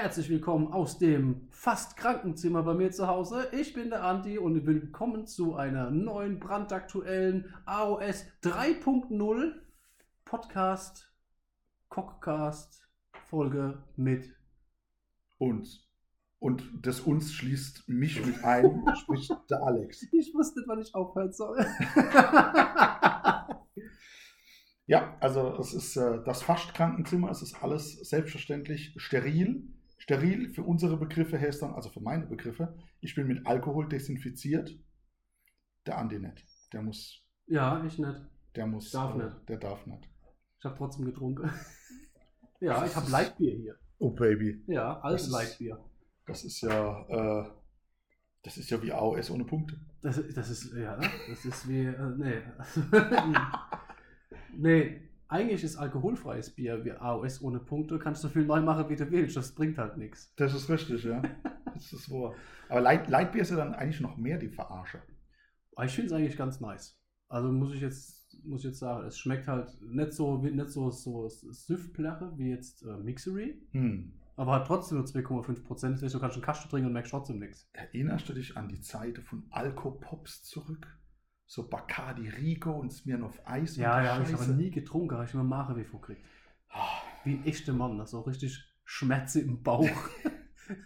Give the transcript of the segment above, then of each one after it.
Herzlich willkommen aus dem fast Krankenzimmer bei mir zu Hause. Ich bin der Andi und willkommen zu einer neuen brandaktuellen AOS 3.0 Podcast, Cockcast Folge mit uns. Und das uns schließt mich mit ein, sprich der Alex. Ich wusste nicht, wann ich aufhören soll. ja, also es ist äh, das Fast-Krankenzimmer, es ist alles selbstverständlich steril. Steril für unsere Begriffe heißt dann, also für meine Begriffe, ich bin mit Alkohol desinfiziert. Der Andi nicht. Der muss. Ja, ich nicht. Der muss. Darf äh, nicht. Der darf nicht. Ich habe trotzdem getrunken. ja, ich habe Lightbier hier. Oh Baby. Ja, Das alles Lightbier. Das ist ja. Äh, das ist ja wie AOS ohne Punkte. Das, das ist, ja, das ist wie, äh, nee. nee, eigentlich ist alkoholfreies Bier wie AOS ohne Punkte. Kannst du so viel neu machen, wie du willst. Das bringt halt nichts. Das ist richtig, ja. Das ist wahr. Aber Light, Lightbier ist ja dann eigentlich noch mehr die Verarsche. Aber ich finde es eigentlich ganz nice. Also muss ich jetzt, muss ich jetzt sagen, es schmeckt halt nicht so, nicht so, so Süffplache wie jetzt äh, Mixery. Hm. Aber hat trotzdem nur 2,5 Prozent. Das heißt, du kannst einen Kasten trinken und merkst trotzdem nichts. Erinnerst du dich an die Zeiten von Alkopops zurück? So Bacardi Rico und Smirnoff Eis und Ja, ja, hab ich aber nie getrunken, habe ich immer Mache wie gekriegt. Ah, Wie ein echter Mann, so richtig Schmerze im Bauch.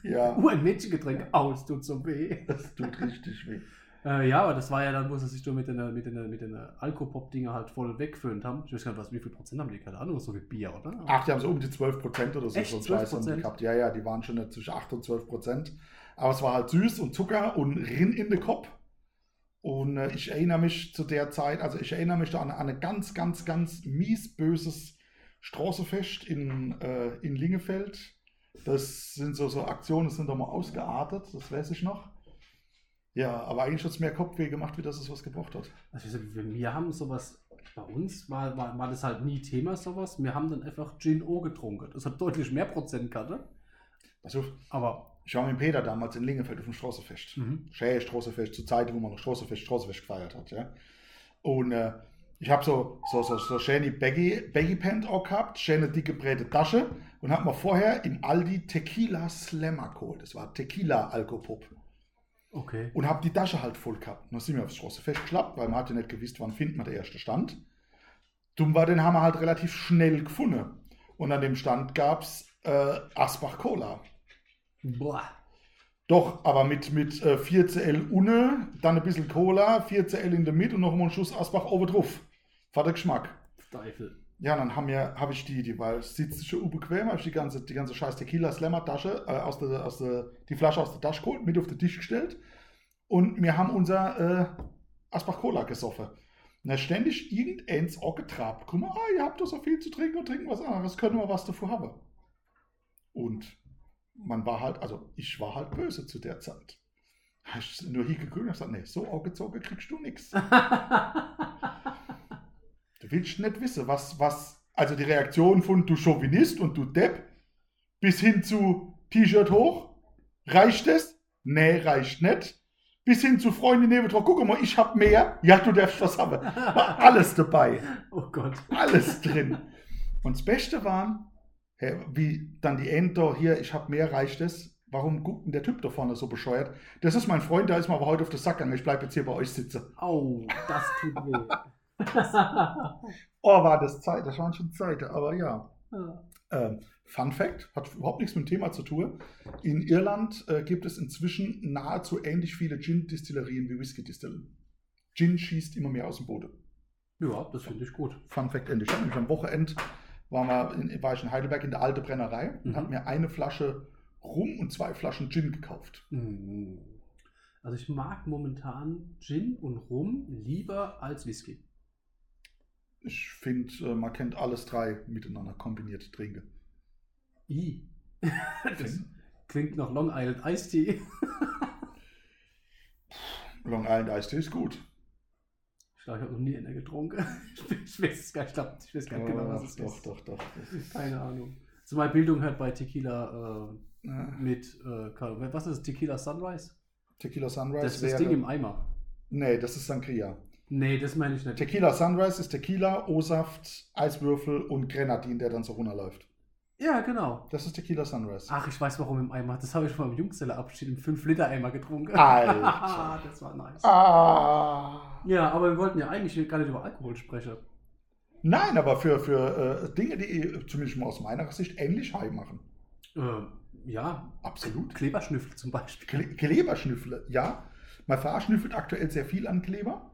Ja, Uh, ein Mädchengetränk. Au, es tut so weh. das tut richtig weh. Äh, ja, aber das war ja dann, wo sie sich mit den, mit den, mit den Alkopop-Dinger halt voll weggeföhnt haben. Ich weiß gar nicht, was, wie viel Prozent haben die? Keine Ahnung, so wie Bier, oder? Ach, die haben so um die 12 Prozent oder so, Echt? so einen Scheiß haben die 12%? gehabt. Ja, ja, die waren schon zwischen 8 und 12 Prozent. Aber es war halt süß und Zucker und Rinn in den Kopf. Und äh, ich erinnere mich zu der Zeit, also ich erinnere mich da an, an ein ganz, ganz, ganz mies böses Straßenfest in, äh, in Lingefeld. Das sind so, so Aktionen, das sind doch mal ausgeartet, das weiß ich noch. Ja, aber eigentlich hat es mehr Kopfweh gemacht, wie dass es was gebracht hat. Also wir haben sowas, bei uns war, war, war das halt nie Thema, sowas. Wir haben dann einfach Gin O getrunken. Das hat deutlich mehr Prozent gehabt, Also, aber ich war mit Peter damals in Lingefeld auf dem Straßenfest. mhm. Schön Straßenfest, zur Zeit, wo man noch Straßenfest, Straßenfest gefeiert hat, ja. Und äh, ich habe so, so, so, so schöne Baggy, Baggy Pant auch gehabt, schöne dicke breite Tasche und habe mir vorher im Aldi Tequila Slammer geholt. Das war Tequila Alkopop. okay. Und habe die Tasche halt voll gehabt. Und dann sind wir aufs Straßenfest geschlappt, weil man hatte nicht gewusst, wann findet man der erste Stand. Dumm war, den haben wir halt relativ schnell gefunden. Und an dem Stand gab es äh, Asbach Cola. Boah. Doch, aber mit, mit äh, 4CL Unne, dann ein bisschen Cola, 4CL in der Mitte und noch mal einen Schuss Asbach oben drauf. War der Geschmack. Teufel. Ja, dann haben wir, habe ich die, die war sitzt schon unbequem, habe ich die ganze, die ganze scheiß Tequila Slammer Tasche, äh, aus der, aus der, die Flasche aus der Tasche geholt, mit auf den Tisch gestellt und wir haben unser äh, Asbach Cola gesoffen. Ist ständig irgendeins auch getrabt. Guck mal, ah, ihr habt doch so viel zu trinken und trinken was anderes, können wir was davor haben. Und man war halt, also ich war halt böse zu der Zeit. Ich nur hier geguckt und hab gesagt, nee, so angezogen kriegst du nichts. Du willst nicht wissen, was, was, also die Reaktion von du Chauvinist und du Depp bis hin zu T-Shirt hoch, reicht es? Nee, reicht nicht. Bis hin zu Freunde neben drauf, guck mal, ich hab mehr, ja, du darfst was haben. War alles dabei, oh Gott. alles drin. Und das Beste war, hey, wie dann die Enter hier, ich hab mehr, reicht es? Warum guckt denn der Typ da vorne so bescheuert? Das ist mein Freund, der ist mir aber heute auf den Sack gegangen. Ich bleib jetzt hier bei euch sitzen. Au, das tut weh. Oh, war das Zeit, das waren schon Zeiten, aber ja. Ja. Ähm, Fun Fact, hat überhaupt nichts mit dem Thema zu tun. In Irland äh, gibt es inzwischen nahezu ähnlich viele Gin-Distillerien wie Whisky-Distillen. Gin schießt immer mehr aus dem Boden. ja, das finde ich gut. Fun Fact Ende. Ich habe nämlich am Wochenende war, mal in, war ich in Heidelberg in der alte Brennerei und Mhm. habe mir eine Flasche Rum und zwei Flaschen Gin gekauft. Mm. Also ich mag momentan Gin und Rum lieber als Whisky. Ich finde, äh, man kennt alles drei miteinander kombiniert trinken. I. Das klingt nach Long Island Iced Tea. Long Island Iced Tea ist gut. Ich glaube, ich habe noch nie einer getrunken. Ich weiß es gar nicht, ich, weiß gar nicht genau, was es doch, ist. doch, doch. Das ist, Keine Ahnung. Also meine Bildung hört bei Tequila äh, äh, mit, äh, was ist das, Tequila Sunrise? Tequila Sunrise Das ist das wäre. Ding im Eimer. nee, das ist Sangria. Nee, das meine ich nicht. Tequila Sunrise ist Tequila, O-Saft, Eiswürfel und Grenadin, der dann so runterläuft. Ja, genau. Das ist Tequila Sunrise. Ach, ich weiß warum im Eimer. Das habe ich schon beim Jungzellerabschied im 5-Liter-Eimer getrunken. Alter. das war nice. Ah. Ja, aber wir wollten ja eigentlich gar nicht über Alkohol sprechen. Nein, aber für, für äh, Dinge, die zumindest mal aus meiner Sicht ähnlich high machen. Äh, ja, Absolut. Kleberschnüffel zum Beispiel. Kle Kleberschnüffle, ja. Meine Frau schnüffelt aktuell sehr viel an Kleber.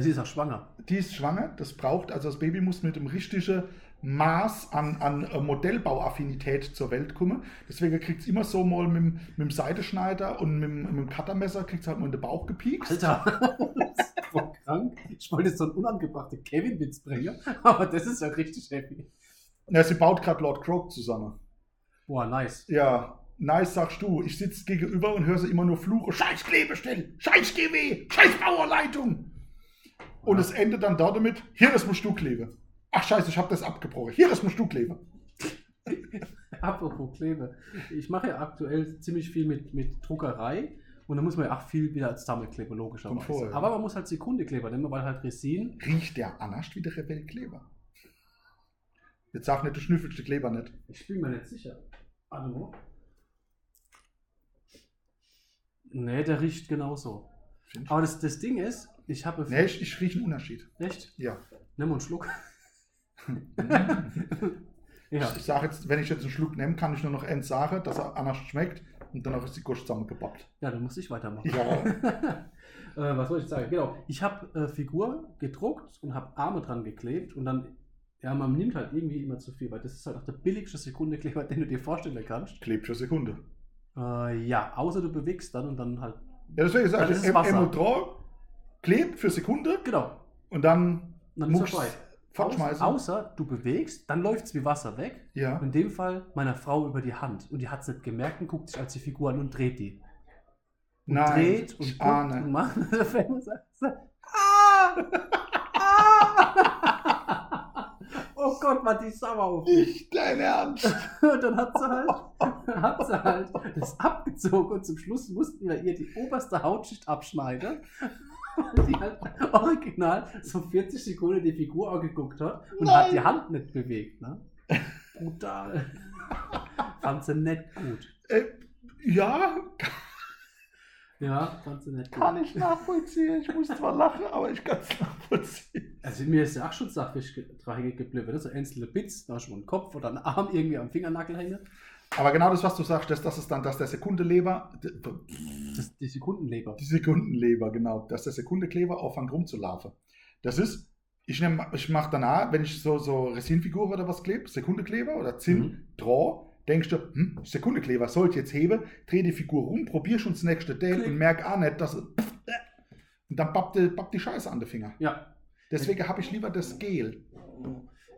Sie ist auch schwanger. Die ist schwanger, das braucht, also das Baby muss mit dem richtigen Maß an, an äh, Modellbauaffinität zur Welt kommen. Deswegen kriegt es immer so mal mit, dem- mit dem Seideschneider und mit, dem- mit dem Cuttermesser kriegt es halt mal in den Bauch gepiekst. Alter, das ist voll krank. Ich wollte jetzt so einen unangebrachten Kevin-Witz bringen, aber das ist ja richtig heavy. Ja, sie baut gerade Lord Croak zusammen. Boah, nice. Ja, nice sagst du. Ich sitze gegenüber und höre sie immer nur fluchen. Scheiß Klebestell, Scheiß GW, Scheiß Bauerleitung. Und Ja. es endet dann damit, hier, das musst du kleben. Ach scheiße, ich habe das abgebrochen. Hier, das musst du kleben. Apropos Klebe. Ich mache ja aktuell ziemlich viel mit, mit Druckerei und da muss man ja auch viel wieder als Sammelkleber, logischerweise. Ja. Aber man muss halt Sekundekleber nehmen, weil halt Resin. Riecht der Anascht wie der Rebell Kleber? Jetzt sag nicht, du schnüffelst den Kleber nicht. Ich bin mir nicht sicher. Mal. Nee, der riecht genauso. Find. Aber das, das Ding ist, ich habe. Nee, ich, ich rieche einen Unterschied. Echt? Ja. Nimm mal einen Schluck. ja. Ich sage jetzt, wenn ich jetzt einen Schluck nehme, kann ich nur noch eins sagen, dass er Anascht schmeckt und danach ist die Gurst zusammengepappt. ja, dann muss ich weitermachen. Ja. äh, was soll ich sagen? Genau. Ich habe äh, Figur gedruckt und habe Arme dran geklebt und dann. Ja, man nimmt halt irgendwie immer zu viel, weil das ist halt auch der billigste Sekundekleber, den du dir vorstellen kannst. Klebt für Sekunde. Äh, ja, außer du bewegst dann und dann halt. Ja, deswegen sage ich, ist em- Wasser. Emultrol klebt für Sekunde Genau. und dann Und dann ist muckst er vorbei. Fortschmeißen. Außer, außer du bewegst, dann läuft es wie Wasser weg. Ja. In dem Fall meiner Frau über die Hand. Und die hat es nicht gemerkt und guckt sich als die Figur an und dreht die. Und Nein, dreht und ahne. und macht. Ah! ah! oh Gott, war die sauer auf mich. Nicht dein Ernst. Und dann hat sie halt, hat sie halt das abgezogen und zum Schluss mussten wir ihr die oberste Hautschicht abschneiden. Weil die halt original so 40 Sekunden die Figur angeguckt hat und hat die Hand nicht bewegt. Ne? Brutal. Fand sie nicht gut. Äh, ja, Ja, fand sie nicht kann gut. ich nachvollziehen. Ich muss zwar lachen, aber ich kann es nachvollziehen. Also mir ist ja auch schon sachlich dreieckig geblieben. Ne? So einzelne Bits, da ist schon ein Kopf oder ein Arm irgendwie am Fingernagel hängen. Aber genau das, was du sagst, das, das ist dann, dass der Sekundeleber, Das die Sekundenleber. die Sekundenleber, genau, dass der Sekundekleber aufhängt rumzulaufen. Das ist, ich, nehm, ich mache danach, wenn ich so, so Resinfigur oder was klebe, Sekundekleber oder Zinn, Mhm. Draw, denkst du, hm, Sekundekleber, sollte jetzt heben, dreh die Figur rum, probier schon das nächste Date Klick. und merk auch nicht, dass und dann pappt die, die Scheiße an den Finger. Ja. Deswegen habe ich lieber das Gel.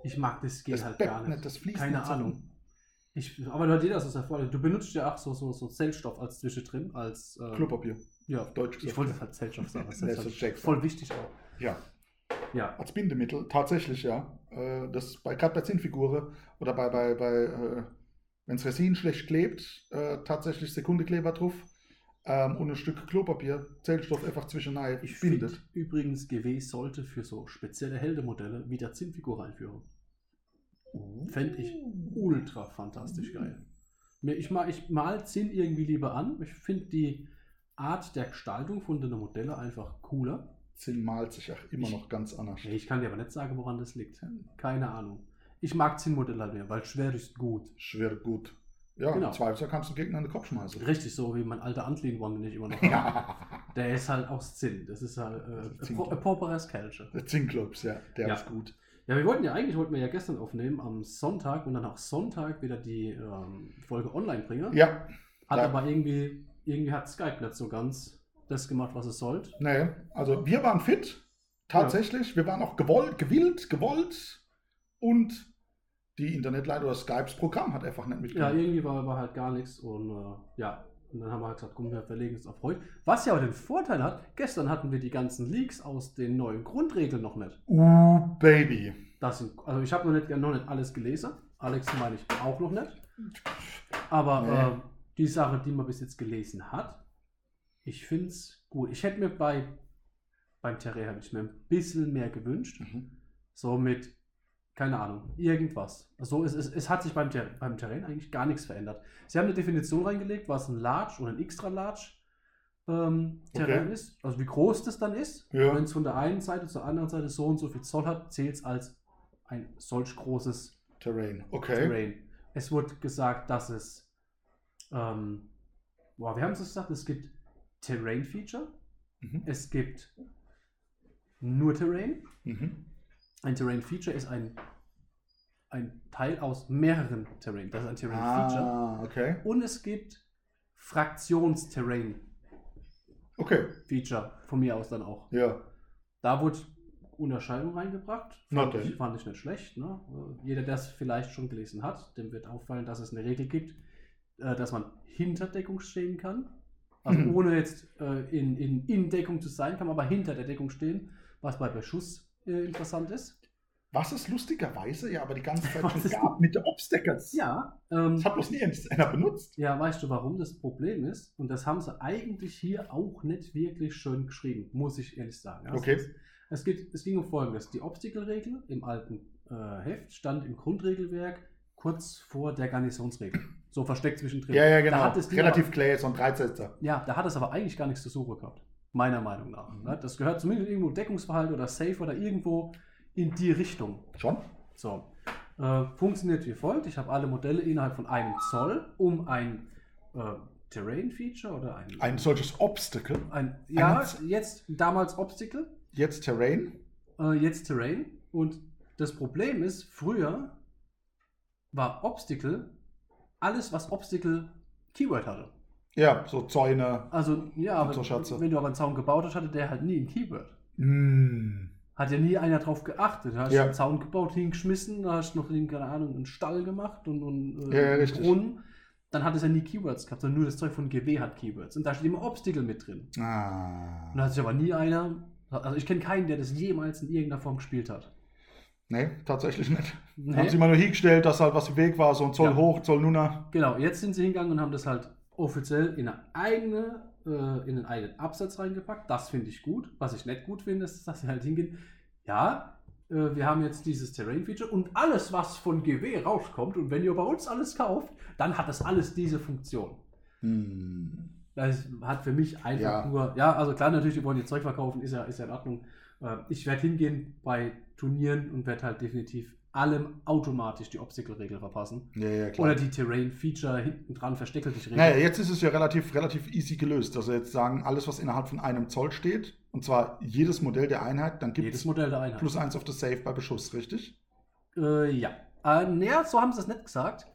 Ich mag das Gel Das halt gar nicht. nicht, das fließt Keine Ahnung. Ich, aber bei dir das ist ja voll. Du benutzt ja auch so, so, so Zellstoff als zwischendrin, als. äh, Klopapier, Ja, auf Deutsch ich wollte halt Zellstoff sagen. Das ist halt voll wichtig auch. Ja, Ja. als Bindemittel, tatsächlich, ja. Äh, Das bei, gerade bei Zinnfiguren oder bei, bei, bei äh, wenn es Resin schlecht klebt, äh, tatsächlich Sekundekleber drauf ähm, und ein Stück Klopapier, Zellstoff einfach zwischen Ich bindet. übrigens, GW sollte für so spezielle Heldemodelle wieder Zinnfigur einführen. Fände ich ultra fantastisch geil. Ich, mal, ich mal Zinn irgendwie lieber an. Ich finde die Art der Gestaltung von den Modellen einfach cooler. Zinn malt sich auch immer Ich- noch ganz anders. Ich kann dir aber nicht sagen, woran das liegt. Keine Ahnung. Ich mag Zinnmodelle halt mehr, weil schwer ist gut. Schwer gut. Ja, Genau. im Zweifelsfall kannst du den Gegner in den Kopf schmeißen. Richtig so wie mein alter Antlin One, den ich immer noch habe. Ja, Der ist halt aus Zinn. Das ist halt äh. Pro- äh, Pauperes Kelche. der Zinnklops, ja, der Ja. ist gut. Ja, wir wollten ja eigentlich, wollten wir ja gestern aufnehmen, am Sonntag und dann auch Sonntag wieder die ähm, Folge online bringen. Ja, Hat ja. aber irgendwie, irgendwie hat Skype nicht so ganz das gemacht, was es sollte. nee, also wir waren fit, tatsächlich. Wir waren auch gewollt, gewillt, gewollt und die Internetleitung oder Skypes Programm hat einfach nicht Ja, mitgemacht. irgendwie war, war halt gar nichts und äh, ja. Und dann haben wir halt gesagt, komm, wir verlegen es auf heute. Was ja auch den Vorteil hat, gestern hatten wir die ganzen Leaks aus den neuen Grundregeln noch nicht. Uh, Baby. Das sind, also ich habe noch nicht, noch nicht alles gelesen. Alex meine ich auch noch nicht. Aber Nee. äh, die Sache, die man bis jetzt gelesen hat, ich finde es gut. Ich hätte mir bei beim Terrain habe ich mir ein bisschen mehr gewünscht. Mhm. So mit keine Ahnung, irgendwas. Also es, es, es hat sich beim, Ter beim Terrain eigentlich gar nichts verändert. Sie haben eine Definition reingelegt, was ein Large oder ein Extra Large ähm, Terrain Okay. ist, also wie groß das dann ist. Ja. Wenn es von der einen Seite zur anderen Seite so und so viel Zoll hat, zählt es als ein solch großes Terrain. Okay. Terrain. Es wurde gesagt, dass es, ähm, boah, wir haben es gesagt, es gibt Terrain-Feature, Mhm. es gibt nur Terrain. Mhm. Ein Terrain-Feature ist ein, ein Teil aus mehreren Terrain. Das ist ein Terrain-Feature. Ah, okay. Und es gibt Fraktions-Terrain-Feature Okay. von mir aus dann auch. Ja. Da wurde Unterscheidung reingebracht. Fand, denn. ich, fand ich nicht schlecht. Ne? Jeder, der es vielleicht schon gelesen hat, dem wird auffallen, dass es eine Regel gibt, äh, dass man hinter Deckung stehen kann. Also Mhm. ohne jetzt äh, in, in, in Deckung zu sein, kann man aber hinter der Deckung stehen, was bei Beschuss äh, interessant ist. Was es lustigerweise ja aber die ganze Zeit schon gab mit der Obstacles. Ja, ähm, Das hat bloß nie einer benutzt. ja, weißt du, warum das Problem ist? Und das haben sie eigentlich hier auch nicht wirklich schön geschrieben, muss ich ehrlich sagen. Ja, Okay. Es, es, geht, es ging um Folgendes. Die Obstacle-Regel im alten äh, Heft stand im Grundregelwerk kurz vor der Garnisonsregel. So versteckt zwischendrin. Ja, ja, Da genau. hat es die Relativ aber, klar, so ein Dreisetzer. ja, da hat es aber eigentlich gar nichts zu suchen gehabt. Meiner Meinung nach. Mhm. Ne? Das gehört zumindest irgendwo Deckungsverhalten oder Safe oder irgendwo in die Richtung. Schon? So. Äh, funktioniert wie folgt. Ich habe alle Modelle innerhalb von einem Zoll, um ein äh, Terrain-Feature oder ein, Ein solches Obstacle. ein ja, Ein- jetzt damals Obstacle, Jetzt Terrain. äh, jetzt Terrain. Und das Problem ist, früher war Obstacle alles, was Obstacle Keyword hatte. Ja, so Zäune. Also, ja, Und so aber Schatze. wenn du aber einen Zaun gebaut hast, hatte der halt nie ein Keyword. Mm. Hat ja nie einer drauf geachtet. Da hast Ja. du einen Zaun gebaut, hingeschmissen, da hast du noch, keine Ahnung, einen Stall gemacht und, und Ja, ja, einen richtig. Brunnen. Dann hat es ja nie Keywords gehabt, sondern nur das Zeug von GW hat Keywords. Und da steht immer Obstacle mit drin. Ah. Und da hat sich aber nie einer, also ich kenne keinen, der das jemals in irgendeiner Form gespielt hat. Nee, tatsächlich nicht. Nee. Haben sie mal nur hingestellt, dass halt was im Weg war, so ein Zoll Ja. hoch, Zoll nunter. Genau, jetzt sind sie hingegangen und haben das halt offiziell in, eine eigene, äh, in einen eigenen Absatz reingepackt. Das finde ich gut. Was ich nicht gut finde, ist, dass sie halt hingehen. Ja, äh, wir haben jetzt dieses Terrain-Feature und alles, was von GW rauskommt und wenn ihr bei uns alles kauft, dann hat das alles diese Funktion. Hm. Das hat für mich einfach Ja. nur, ja, also klar, natürlich, die wollen ihr Zeug verkaufen, ist ja, ist ja in Ordnung. Äh, Ich werde hingehen bei Turnieren und werde halt definitiv allem automatisch die Obstacle-Regel verpassen. Ja, ja, klar. Oder die Terrain-Feature hinten dran versteckelt dich Regel. Naja, jetzt ist es ja relativ, relativ easy gelöst. Also jetzt sagen, alles, was innerhalb von einem Zoll steht, und zwar jedes Modell der Einheit, dann gibt Jedes es Modell der Einheit. plus eins auf das Safe bei Beschuss, richtig? Äh, ja. Äh, naja, so haben sie es nicht gesagt.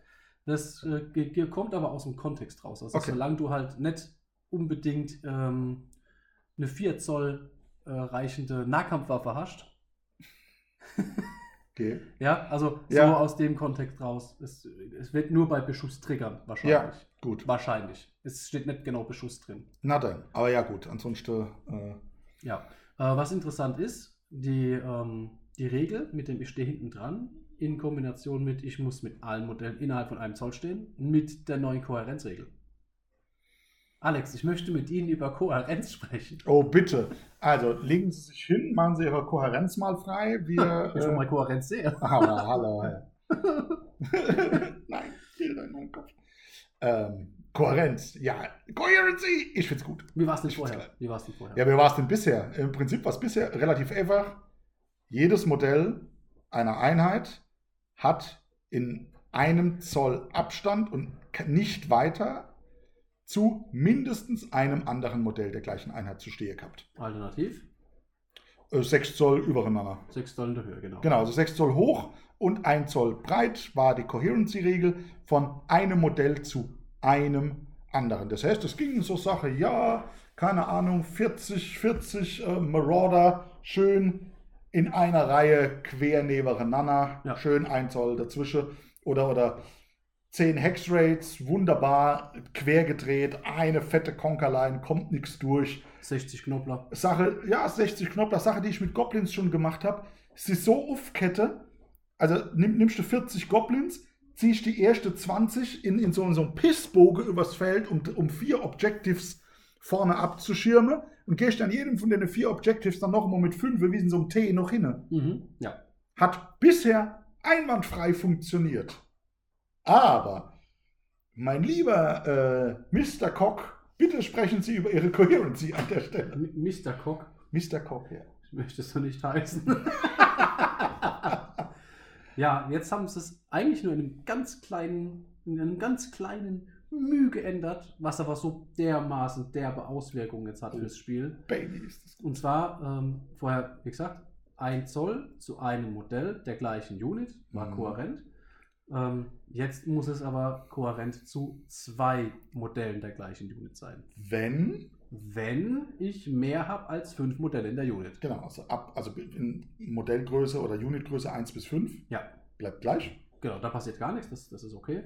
Das äh, kommt aber aus dem Kontext raus. Also Okay. solange du halt nicht unbedingt ähm, eine 4 Zoll äh, reichende Nahkampfwaffe hast. Okay. Ja, also Ja. so aus dem Kontext raus. Es, es wird nur bei Beschuss triggern, wahrscheinlich. Ja, gut. Wahrscheinlich. Es steht nicht genau Beschuss drin. Na dann. Aber ja, gut. Ansonsten, äh, Ja. Äh, was interessant ist, die, ähm, die Regel mit dem Ich stehe hinten dran, in Kombination mit Ich muss mit allen Modellen innerhalb von einem Zoll stehen, mit der neuen Kohärenzregel. Alex, ich möchte mit Ihnen über Kohärenz sprechen. oh, bitte. Also, legen Sie sich hin, machen Sie Ihre Kohärenz mal frei. Wir. Ich schon äh, mal Kohärenz sehe. aber, hallo. ja. Nein, Bilder in meinem Kopf. Ähm, Kohärenz. Ja, Coherency. Ich find's gut. Wie war es denn vorher? Wie war es denn vorher? Ja, wie war es denn bisher? Im Prinzip war es bisher relativ einfach. Jedes Modell einer Einheit hat in einem Zoll Abstand und nicht weiter zu mindestens einem anderen Modell der gleichen Einheit zu stehen gehabt. Alternativ? Äh, Sechs Zoll übereinander. 6 Zoll in der Höhe, genau. Genau, also 6 Zoll hoch und 1 Zoll breit war die Coherency-Regel von einem Modell zu einem anderen. Das heißt, es ging in so Sache, ja, keine Ahnung, 40, 40 äh, Marauder, schön in einer Reihe quer nebeneinander, Ja. schön 1 Zoll dazwischen. Oder, oder 10 Hex-Rates, wunderbar, quer gedreht, eine fette Conkerline, kommt nichts durch. 60 Knoppler. Sache, ja, 60 Knoppler, Sache, die ich mit Goblins schon gemacht habe. Sie ist so aufkette. Also nimm, nimmst du 40 Goblins, ziehst die erste 20 in, in so, in so einen Pissbogen übers Feld, um, um vier Objectives vorne abzuschirmen und gehst an jedem von den vier Objectives dann noch mal mit fünf, wie in so einem T, noch hin. Mhm. Ja. Hat bisher einwandfrei funktioniert. Aber, mein lieber äh, Mr. Cock, bitte sprechen Sie über Ihre Coherency an der Stelle. M- Mr. Cock, Mr. Cock, ja. ich möchte es so nicht heißen. ja, jetzt haben sie es eigentlich nur in einem ganz kleinen, in einem ganz kleinen Mühe geändert, was aber so dermaßen derbe Auswirkungen jetzt hat fürs Spiel. Baby ist das. Und zwar ähm, vorher, wie gesagt, 1 Zoll zu einem Modell der gleichen Unit, war Mhm. kohärent. Ähm, jetzt muss es aber kohärent zu zwei Modellen der gleichen Unit sein. Wenn, Wenn ich mehr habe als fünf Modelle in der Unit. genau, also, ab, also in Modellgröße oder Unitgröße 1 bis 5 Ja, bleibt gleich. genau, da passiert gar nichts, das, das ist okay.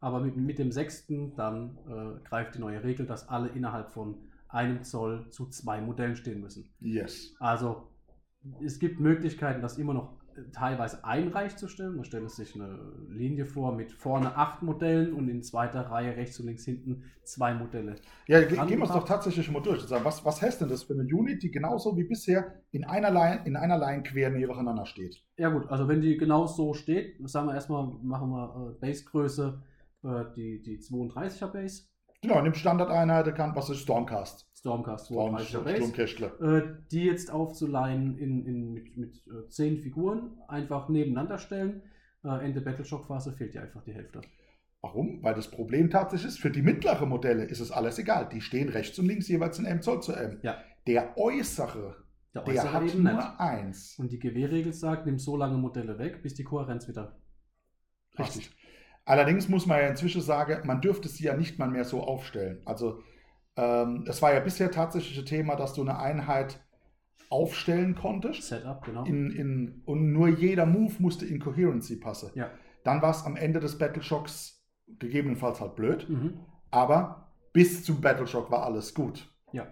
Aber mit, mit dem sechsten dann äh, greift die neue Regel, dass alle innerhalb von einem Zoll zu zwei Modellen stehen müssen. Yes. Also es gibt Möglichkeiten, das immer noch teilweise einreich zu stellen. Man stellt sich eine Linie vor mit vorne acht Modellen und in zweiter Reihe rechts und links hinten zwei Modelle. Ja, ge- gehen wir es Angebracht. doch tatsächlich mal durch. Was, was heißt denn das für eine Unit, die genauso wie bisher in einer Line, in einer Line quer nebeneinander steht? Ja gut, also wenn die genau so steht, sagen wir erstmal, machen wir äh, Basegröße, äh, die, die 32er Base, Genau, in dem Standardeinheit kann, was ist Stormcast? Stormcast Storm, 32er Base. Sturmkästler. äh, die jetzt aufzuleihen in, in, mit, mit äh, zehn Figuren, einfach nebeneinander stellen. Äh, Ende Battleshock-Phase fehlt dir einfach die Hälfte. Warum? Weil das Problem tatsächlich ist, für die mittlere Modelle ist es alles egal. Die stehen rechts und links jeweils in M Zoll zu M. Ja. Der äußere, Der der hat eben nur nicht. eins. Und die GW-Regel sagt, nimm so lange Modelle weg, bis die Kohärenz wieder passt. Allerdings muss man ja inzwischen sagen, man dürfte sie ja nicht mal mehr so aufstellen. Also ähm, es war ja bisher tatsächlich ein Thema, dass du eine Einheit aufstellen konntest Setup, genau. in, in, und nur jeder Move musste in Coherency passen. ja. Dann war es am Ende des Battleshocks gegebenenfalls halt blöd, Mhm. aber bis zum Battleshock war alles gut. Ja.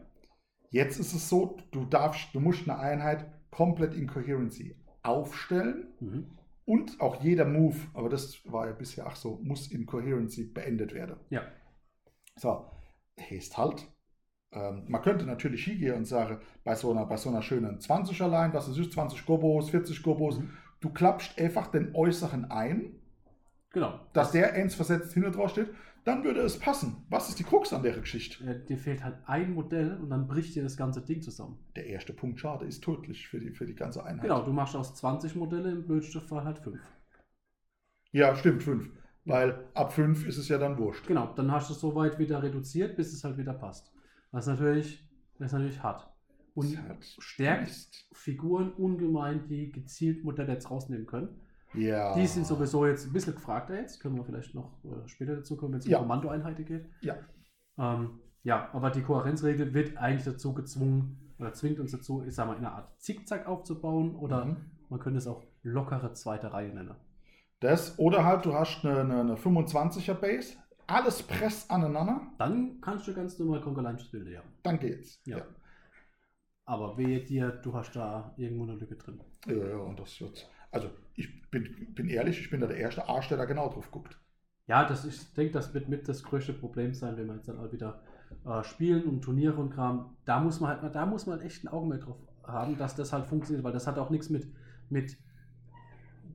Jetzt ist es so, du darfst, du musst eine Einheit komplett in Coherency aufstellen Mhm. Und auch jeder Move, aber das war ja bisher auch so, muss in Coherency beendet werden. Ja. So, heißt halt, ähm, man könnte natürlich hingehen und sagen, bei so einer, bei so einer schönen 20er Line, was ist das, 20 Gobos, 40 Gobos, Mhm. du klappst einfach den äußeren ein, Genau. dass der eins versetzt hinter drauf steht, dann würde es passen. Was ist die Krux an der Geschichte? Äh, dir fehlt halt ein Modell und dann bricht dir das ganze Ding zusammen. Der erste Punkt Schade ist tödlich für die, für die ganze Einheit. Genau, du machst aus 20 Modelle im blödsten Fall halt 5. Ja, stimmt, fünf. Weil ab fünf ist es ja dann wurscht. Genau, dann hast du es so weit wieder reduziert, bis es halt wieder passt. Ist natürlich, ist natürlich hart. Und stärkt. Figuren ungemein, die gezielt Modelle jetzt rausnehmen können. Ja. Die sind sowieso jetzt ein bisschen gefragter jetzt. Können wir vielleicht noch äh, später dazu kommen, wenn es um Ja. Kommandoeinheiten geht. Ja. Ähm, ja, aber die Kohärenzregel wird eigentlich dazu gezwungen, oder zwingt uns dazu, ich sag mal, in einer Art Zickzack aufzubauen oder Mhm. man könnte es auch lockere zweite Reihe nennen. Das, oder halt, du hast eine, eine, eine 25er Base, alles presst aneinander, Dann kannst du ganz normal Konkurrenzspiele ja. dann geht's. Ja. Aber wehe dir, du hast da irgendwo eine Lücke drin. Ja, ja, und das wird. Also, ich bin, bin ehrlich, ich bin da der erste Arsch, der da genau drauf guckt. Ja, das, ich denke, das wird mit das größte Problem sein, wenn wir jetzt dann auch wieder äh, spielen und Turniere und Kram. Da muss man halt, da muss man echt ein Augenmerk drauf haben, dass das halt funktioniert, weil das hat auch nichts mit, mit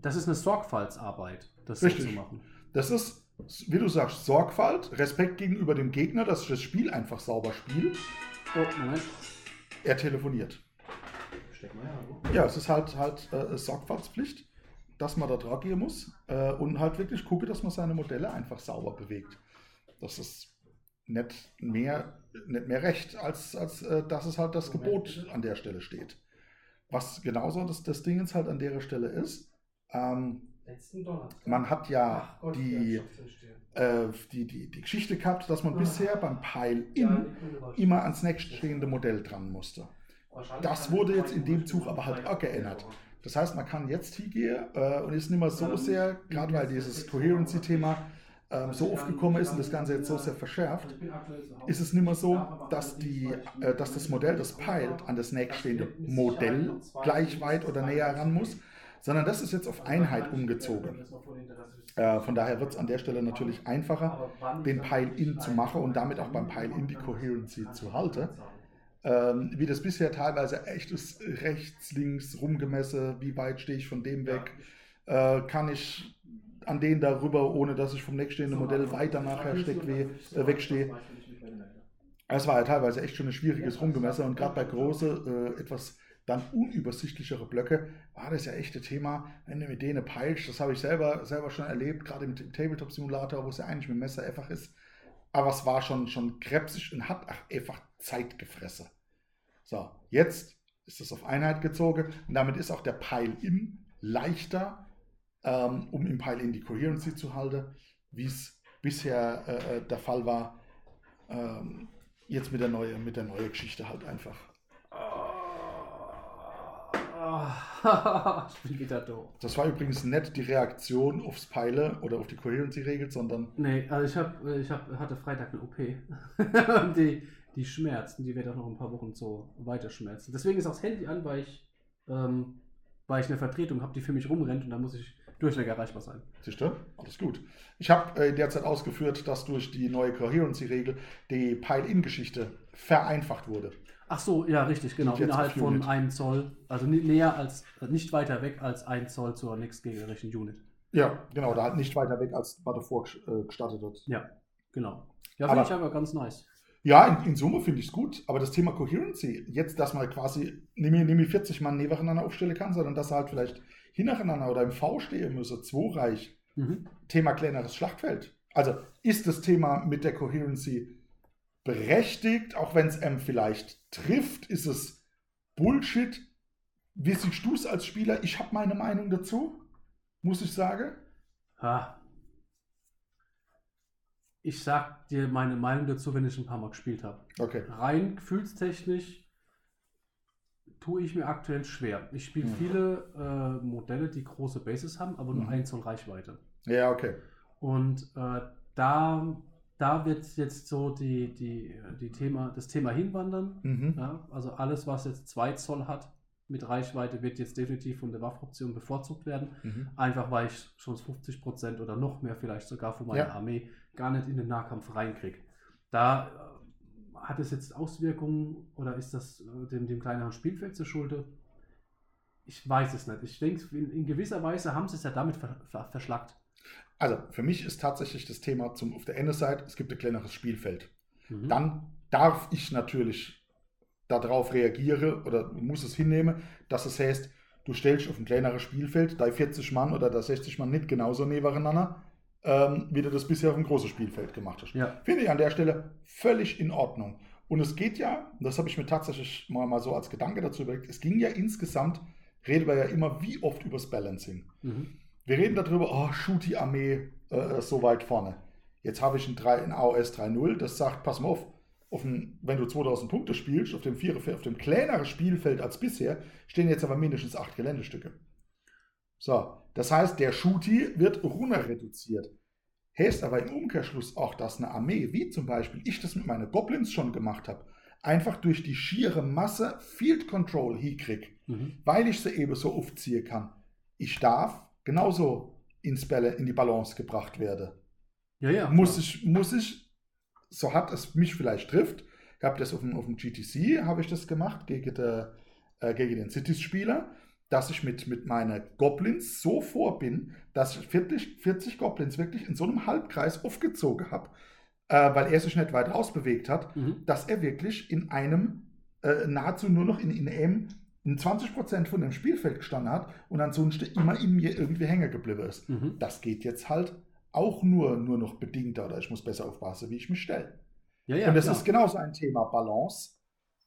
das ist eine Sorgfaltsarbeit, das Richtig. zu machen. Das ist, wie du sagst, Sorgfalt, Respekt gegenüber dem Gegner, dass ich das Spiel einfach sauber spiele. Oh, Moment. Er telefoniert. Ja, es ist halt, halt äh, Sorgfaltspflicht, dass man da drauf gehen muss äh, und halt wirklich gucke, dass man seine Modelle einfach sauber bewegt. Das ist nicht mehr, nicht mehr recht, als, als äh, dass es halt das Gebot an der Stelle steht. Was genauso das, das Ding jetzt halt an der Stelle ist, ähm, man hat ja Gott, die, ja, äh, die, die, die Geschichte gehabt, dass man Ah. bisher beim Pile-In Ja, immer ans nächststehende Modell dran musste. Das wurde jetzt in dem Zug aber halt auch. Geändert. Das heißt, man kann jetzt hingehen äh, und ist nicht mehr so Ähm, sehr, gerade weil dieses Coherency-Thema ähm, so oft gekommen ist und das Ganze jetzt so sehr Also verschärft, ist es nicht mehr so, dass, die, äh, dass das Modell, das peilt, an das nächststehende Modell gleich weit oder näher ran muss, sondern das ist jetzt auf Einheit umgezogen. Äh, von daher wird es an der Stelle natürlich einfacher, den Pile-In zu machen und damit auch beim Pile-In die Coherency zu halten. Ähm, wie das bisher teilweise echt ist, rechts, links rumgemessen, wie weit stehe ich von dem weg. äh, kann ich an denen darüber, ohne dass ich vom nächststehenden So, Modell weiter nachher steck, weh, so- äh, wegstehe. Es war ja teilweise echt schon ein schwieriges Rumgemesser und gerade bei große, äh, etwas dann unübersichtlichere Blöcke war das ja echt ein Thema, wenn du mit denen peilst. Das habe ich selber, selber schon erlebt, gerade im, im Tabletop-Simulator, wo es ja eigentlich mit dem Messer einfach ist. Aber es war schon, schon krebsig und hat ach, einfach Zeit gefressen. So, jetzt ist es auf Einheit gezogen und damit ist auch der Pile-In leichter, ähm, um im Pile-In die Coherency zu halten, wie es bisher äh, äh, der Fall war. Ähm, jetzt mit der neuen mit der neue Geschichte halt einfach. Ich bin wieder doof. Das war übrigens nicht die Reaktion aufs Peile oder auf die Coherency-Regel, sondern Nee, also ich, hab, ich hab, hatte Freitag eine OP. Und die, die schmerzen, die wird auch noch ein paar Wochen so weiter schmerzen. Deswegen ist auch das Handy an, weil ich, ähm, weil ich eine Vertretung habe, die für mich rumrennt und da muss ich durchweg erreichbar sein. Siehst du? Alles gut. Ich habe äh, derzeit ausgeführt, dass durch die neue Coherency-Regel die Pile-In-Geschichte vereinfacht wurde. Ach so, ja, richtig, genau. Und Innerhalb von Unit. einem Zoll, also näher als, also nicht weiter weg als ein Zoll zur nächstgegnerischen Unit. Ja, genau, da halt nicht weiter weg, als was davor äh, gestartet wird. Ja, genau. Ja, finde ich aber ganz nice. Ja, in, in Summe finde ich es gut, aber das Thema Coherency, jetzt, dass man quasi nicht mehr, nicht mehr 40 Mann nebeneinander aufstellen kann, sondern dass er halt vielleicht hintereinander oder im V stehen müsse, zwei reich, Mhm. Thema kleineres Schlachtfeld. Also ist das Thema mit der Coherency berechtigt, auch wenn es M vielleicht trifft, ist es Bullshit. Wie siehst du es als Spieler? Ich habe meine Meinung dazu, muss ich sagen. Ha. Ich sag dir meine Meinung dazu, wenn ich ein paar Mal gespielt habe. Okay. Rein gefühlstechnisch tue ich mir aktuell schwer. Ich spiele Mhm. viele äh, Modelle, die große Bases haben, aber nur Mhm. 1 Zoll Reichweite. Ja, okay. Und äh, da, da wird jetzt so die, die, die Thema, das Thema hinwandern. Mhm. Ja, also alles, was jetzt 2 Zoll hat mit Reichweite, wird jetzt definitiv von der Waffenoption bevorzugt werden. Mhm. Einfach weil ich schon 50% oder noch mehr vielleicht sogar von meiner Ja. Armee gar nicht in den Nahkampf reinkriege. Da äh, hat es jetzt Auswirkungen oder ist das äh, dem, dem kleineren Spielfeld zur Schulde? Ich weiß es nicht. Ich denke, in, in gewisser Weise haben sie es ja damit ver, ver, verschlackt. Also für mich ist tatsächlich das Thema zum, auf der Ende-Seite, es gibt ein kleineres Spielfeld. Mhm. Dann darf ich natürlich darauf reagieren oder muss es hinnehmen, dass es heißt, du stellst auf ein kleineres Spielfeld, da 40 Mann oder da 60 Mann nicht genauso nebeneinander, ähm, wie du das bisher auf dem großen Spielfeld gemacht hast. Ja. Finde ich an der Stelle völlig in Ordnung. Und es geht ja, das habe ich mir tatsächlich mal, mal so als Gedanke dazu überlegt, es ging ja insgesamt, reden wir ja immer wie oft übers Balancing. Mhm. Wir reden darüber, oh, shoot die Armee äh, so weit vorne. Jetzt habe ich ein, 3, ein AOS 3.0, das sagt, pass mal auf, auf ein, wenn du 2000 Punkte spielst, auf dem, vier, auf dem kleineren Spielfeld als bisher, stehen jetzt aber mindestens acht Geländestücke. So, das heißt, der Shooty wird runter reduziert. Heißt aber im Umkehrschluss auch, dass eine Armee, wie zum Beispiel ich das mit meinen Goblins schon gemacht habe, einfach durch die schiere Masse Field Control hinkrieg Mhm. weil ich sie eben so aufziehen kann. Ich darf genauso ins Bälle, in die Balance gebracht werden. Ja, ja. Muss klar. ich, muss ich, so hat es mich vielleicht trifft. Ich habe das auf dem, auf dem GTC, habe ich das gemacht, gegen, der, äh, gegen den Cities-Spieler, dass ich mit, mit meinen Goblins so vor bin, dass ich 40, 40 Goblins wirklich in so einem Halbkreis aufgezogen habe, äh, weil er sich nicht weit rausbewegt hat Mhm. dass er wirklich in einem, äh, nahezu nur noch in, in einem, in 20% von dem Spielfeld gestanden hat und ansonsten immer in mir irgendwie hängen geblieben ist. Mhm. Das geht jetzt halt auch nur, nur noch bedingt oder ich muss besser aufpassen, wie ich mich stelle. Ja, ja. und das klar. ist genauso ein Thema Balance,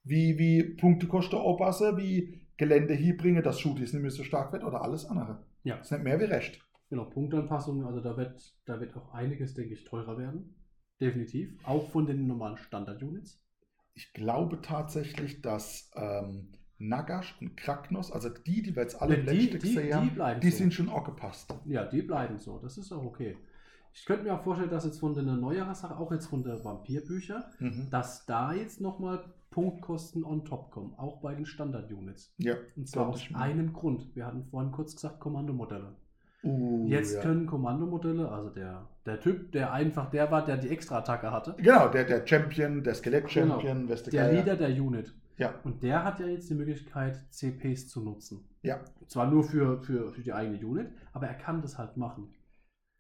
wie, wie Punktekosten aufpassen, wie Gelände hier bringen, dass Shooties nicht mehr so stark wird oder alles andere. Ja. Das ist nicht mehr wie recht. Genau, Punktanpassungen, also da wird, da wird auch einiges, denke ich, teurer werden. Definitiv. Auch von den normalen Standard-Units. Ich glaube tatsächlich, dass ähm, Nagash und Kraknos, also die, die wir jetzt alle im die, letzten die, gesehen die bleiben die so. sind schon auch gepasst. Ja, die bleiben so. Das ist auch okay. Ich könnte mir auch vorstellen, dass jetzt von der neueren Sache, auch jetzt von der Vampirbücher, Mhm. dass da jetzt nochmal Punktkosten on top kommen. Auch bei den Standard-Units. Ja. Und zwar aus einem Grund. Wir hatten vorhin kurz gesagt Kommandomodelle. Uh, Jetzt ja. können Kommandomodelle, also der, der Typ, der einfach der war, der die Extra-Attacke hatte, Genau, der, der Champion, der Skelett-Champion, Genau. Der Leader der Unit, Ja. Und der hat ja jetzt die Möglichkeit, CPs zu nutzen. Ja. Zwar nur für, für, für die eigene Unit, aber er kann das halt machen.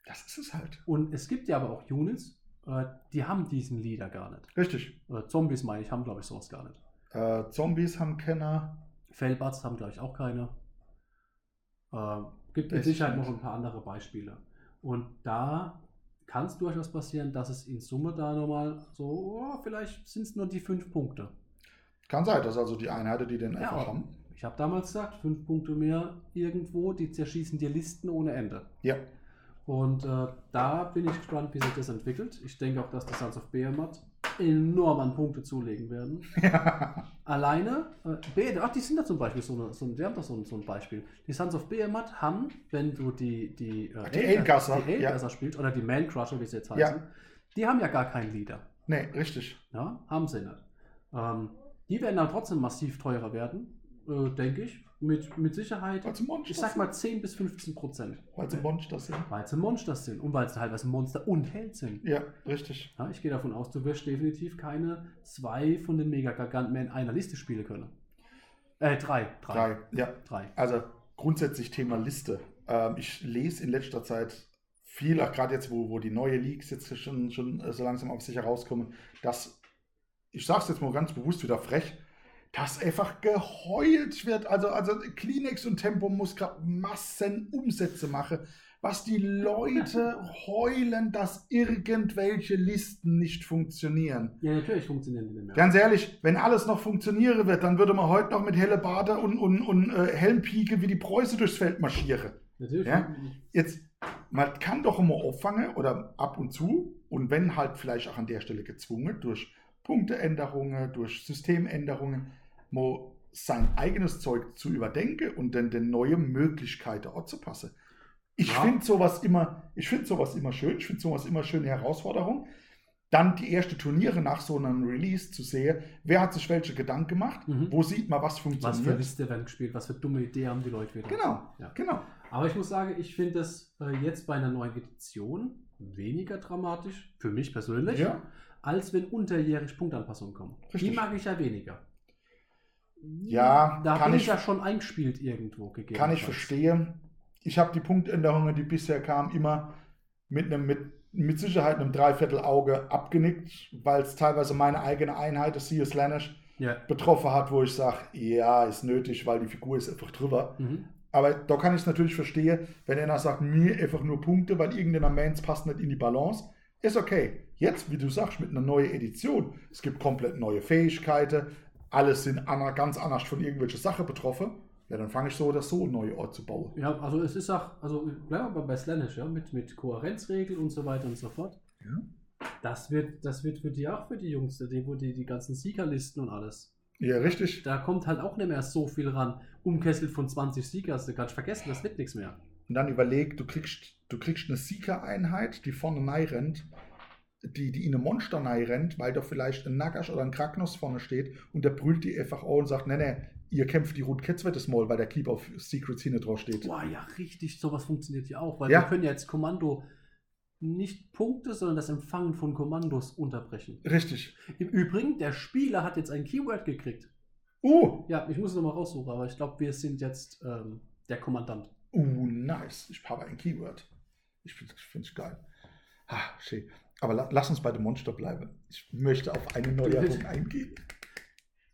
Das ist es halt. Und es gibt ja aber auch Units, äh, die haben diesen Leader gar nicht. Richtig. Oder Zombies, meine ich, haben, glaube ich, sowas gar nicht. Äh, Zombies haben Kenner. Fellbats haben, glaube ich, auch keine. Äh, gibt mit Sicherheit noch ein paar andere Beispiele. Und da kann es durchaus passieren, dass es in Summe da nochmal so, oh, vielleicht sind es nur die fünf Punkte. Kann sein, dass also die Einheiten, die den einfach aber haben. Ich habe damals gesagt, fünf Punkte mehr irgendwo, die zerschießen dir Listen ohne Ende. Ja. Und äh, da bin ich gespannt, wie sich das entwickelt. Ich denke auch, dass die Sons of Behemoth enorm an Punkte zulegen werden. Alleine, äh, Be- ach, die sind da zum Beispiel so, eine, so ein, die haben doch so ein, so ein Beispiel. Die Sons of Behemoth haben, wenn du die, die, äh, Die die Alegasser spielst, oder die Man Crusher, wie sie jetzt heißen, Ja. die haben ja gar keinen Leader. nee, richtig. Ja, haben sie nicht. Ähm, die werden dann trotzdem massiv teurer werden, äh, denke ich. Mit, mit Sicherheit, Weil sie Monster ich sag mal sind. 10 bis 15 Prozent. Weil sie Monster sind. Weil sie Monster sind und weil sie teilweise Monster und Held sind. Ja, richtig. Ja, ich gehe davon aus, du wirst definitiv keine zwei von den Mega-Garganten mehr in einer Liste spielen können. Äh, drei. Drei. Drei. Ja. Drei. Also grundsätzlich Thema Liste. Ähm, ich lese in letzter Zeit viel, auch gerade jetzt, wo, wo die neue Leaks jetzt schon, schon äh, so langsam auf sich herauskommen, dass, ich sage es jetzt mal ganz bewusst wieder frech, dass einfach geheult wird. Also, also Kleenex und Tempo muss gerade Massen Umsätze machen. Was die Leute heulen, dass irgendwelche Listen nicht funktionieren. Ja, natürlich funktionieren die nicht mehr. Ganz ehrlich, wenn alles noch funktionieren wird, dann würde man heute noch mit Hellebarde und, und, und äh, Helmpike wie die Preuße durchs Feld marschieren. natürlich. Ja? Jetzt, man kann doch immer auffangen oder ab und zu und wenn halt vielleicht auch an der Stelle gezwungen durch Punkteänderungen, durch Systemänderungen, mal sein eigenes Zeug zu überdenken und dann den neue Möglichkeiten anzupassen. Ich Ja. finde sowas immer, ich finde sowas immer schön, ich finde sowas immer schöne Herausforderung. Dann die erste Turniere nach so einem Release zu sehen, wer hat sich welche Gedanken gemacht, Mhm. wo sieht man, was Was für funktioniert. Liste werden gespielt, was für dumme Idee haben die Leute wieder. Genau, Ja. genau. Aber ich muss sagen, ich finde das äh, jetzt bei einer neuen Edition weniger dramatisch, für mich persönlich, Ja. als wenn unterjährig Punktanpassungen kommen. Richtig. Die mag ich ja weniger. Ja, da kann bin ich- ja schon eingespielt irgendwo gegeben. Kann ich verstehen. Ich habe die Punktänderungen, die bisher kamen, immer mit einem mit, mit Sicherheit einem Dreiviertelauge abgenickt, weil es teilweise meine eigene Einheit, das CS Lanesh, Ja. betroffen hat, wo ich sage, ja, ist nötig, weil die Figur ist einfach drüber. Mhm. Aber da kann ich es natürlich verstehen, wenn einer sagt, mir einfach nur Punkte, weil irgendeiner Mans passt nicht in die Balance. Ist okay. Jetzt, wie du sagst, mit einer neuen Edition, es gibt komplett neue Fähigkeiten, alles sind ana- ganz anders von irgendwelcher Sache betroffen. Ja, dann fange ich so oder so einen neuen Ort zu bauen. Ja, also es ist auch, also bleiben wir bei Slanish, ja, mit, mit Kohärenzregeln und so weiter und so fort. Ja. Das wird, das wird für die auch für die Jungs, die, wo die, die ganzen Siegerlisten und alles. Ja, richtig. Da kommt halt auch nicht mehr so viel ran. Umkesselt von 20 Sieger, hast du kannst vergessen, das wird nichts mehr. Und dann überleg, du kriegst, du kriegst eine Seeker-Einheit, die vorne rein rennt, die, die in eine Monster rennt, weil da vielleicht ein Nagash oder ein Kraknos vorne steht und der brüllt die einfach an und sagt, nee, nee, ihr kämpft die Cats das Mal, weil der Keep of Secrets hinten drauf steht. Boah, ja, richtig, sowas funktioniert ja auch, weil Ja. wir können ja jetzt Kommando nicht Punkte, sondern das Empfangen von Kommandos unterbrechen. Richtig. Im Übrigen, der Spieler hat jetzt ein Keyword gekriegt. Uh, Ja, ich muss es nochmal raussuchen, aber ich glaube, wir sind jetzt ähm, der Kommandant. uh, nice. Ich habe ein Keyword. Ich finde es geil. Ah, schön. Aber la lass uns bei dem Monster bleiben. Ich möchte auf eine Neuerung eingehen.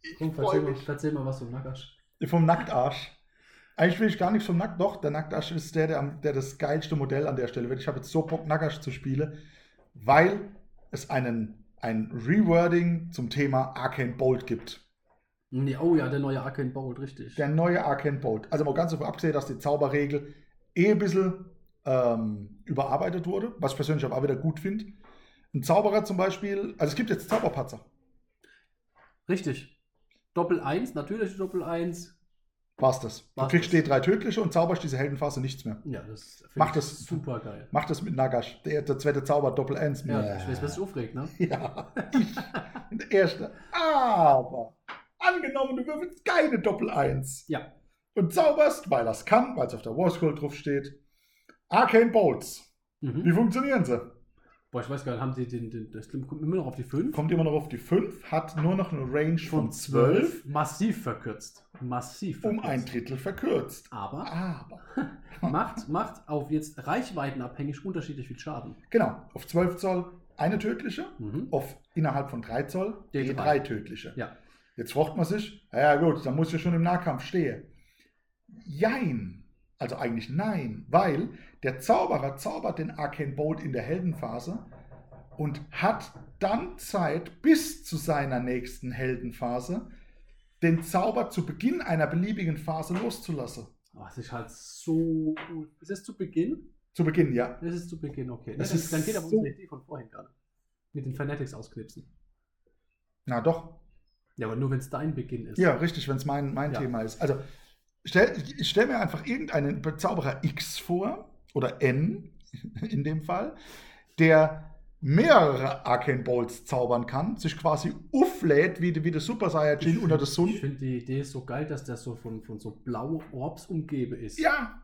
Ich freu erzähl mal, erzähl mal was vom Nagash. Vom Nacktarsch. Eigentlich will ich gar nichts vom Nackt. Doch, der Nacktarsch ist der, der, der das geilste Modell an der Stelle wird. Ich habe jetzt so Bock, Nackarsch zu spielen, weil es einen, ein Rewording zum Thema Arcane Bolt gibt. Nee, oh ja, der neue Arcane Bolt, richtig. Der neue Arcane Bolt. Also mal ganz davon abgesehen, dass die Zauberregel eh ein bisschen ähm, überarbeitet wurde, was ich persönlich aber auch wieder gut finde. Ein Zauberer zum Beispiel, also es gibt jetzt Zauberpatzer. Richtig. Doppel 1, natürlich Doppel 1. War's das. Du War's kriegst das. D3 tödliche und zauberst diese Heldenphase nichts mehr. Ja, das find Mach ich das. super geil. Mach das mit Nagash. Der, der zweite Zauber Doppel 1. Ja, ich weiß, was sich aufregt, ne? Ja, ich. Der erste. Aber angenommen, du würfelst keine Doppel 1 Ja. und zauberst, weil das kann, weil es auf der War Scroll drauf steht. Arcane Bolts. Wie Mhm. funktionieren sie? Boah, ich weiß gar nicht, haben die den, den das kommt immer noch auf die 5? Kommt immer noch auf die 5, hat nur noch eine Range von 12, Massiv verkürzt. Massiv um verkürzt. ein Drittel verkürzt. Aber Aber, macht, macht auf jetzt reichweitenabhängig unterschiedlich viel Schaden. genau, auf 12 Zoll eine tödliche, Mhm. auf innerhalb von 3 Zoll D3. D3 tödliche. Ja. Jetzt fragt man sich, ja gut, dann muss ich schon im Nahkampf stehen. Jein. Also eigentlich nein, weil der Zauberer zaubert den Arcane Bolt in der Heldenphase und hat dann Zeit bis zu seiner nächsten Heldenphase, den Zauber zu Beginn einer beliebigen Phase loszulassen. Was ist halt so. Ist es zu Beginn? Zu Beginn, ja. Das ist zu Beginn, okay. Das dann, ist dann geht aber so- unsere Idee von vorhin gerade. Mit den Fanatics ausknipsen. Na doch. Ja, aber nur wenn es dein Beginn ist. Ja, richtig, wenn es mein, mein Ja. Thema ist. Also, stell, ich stelle mir einfach irgendeinen Zauberer X vor, oder N in dem Fall, der mehrere Arcane Bolts zaubern kann, sich quasi auflädt wie, wie der Super Saiyajin unter der Ich Sonne. finde die Idee so geil, dass der so von, von so blauen Orbs umgeben ist. Ja,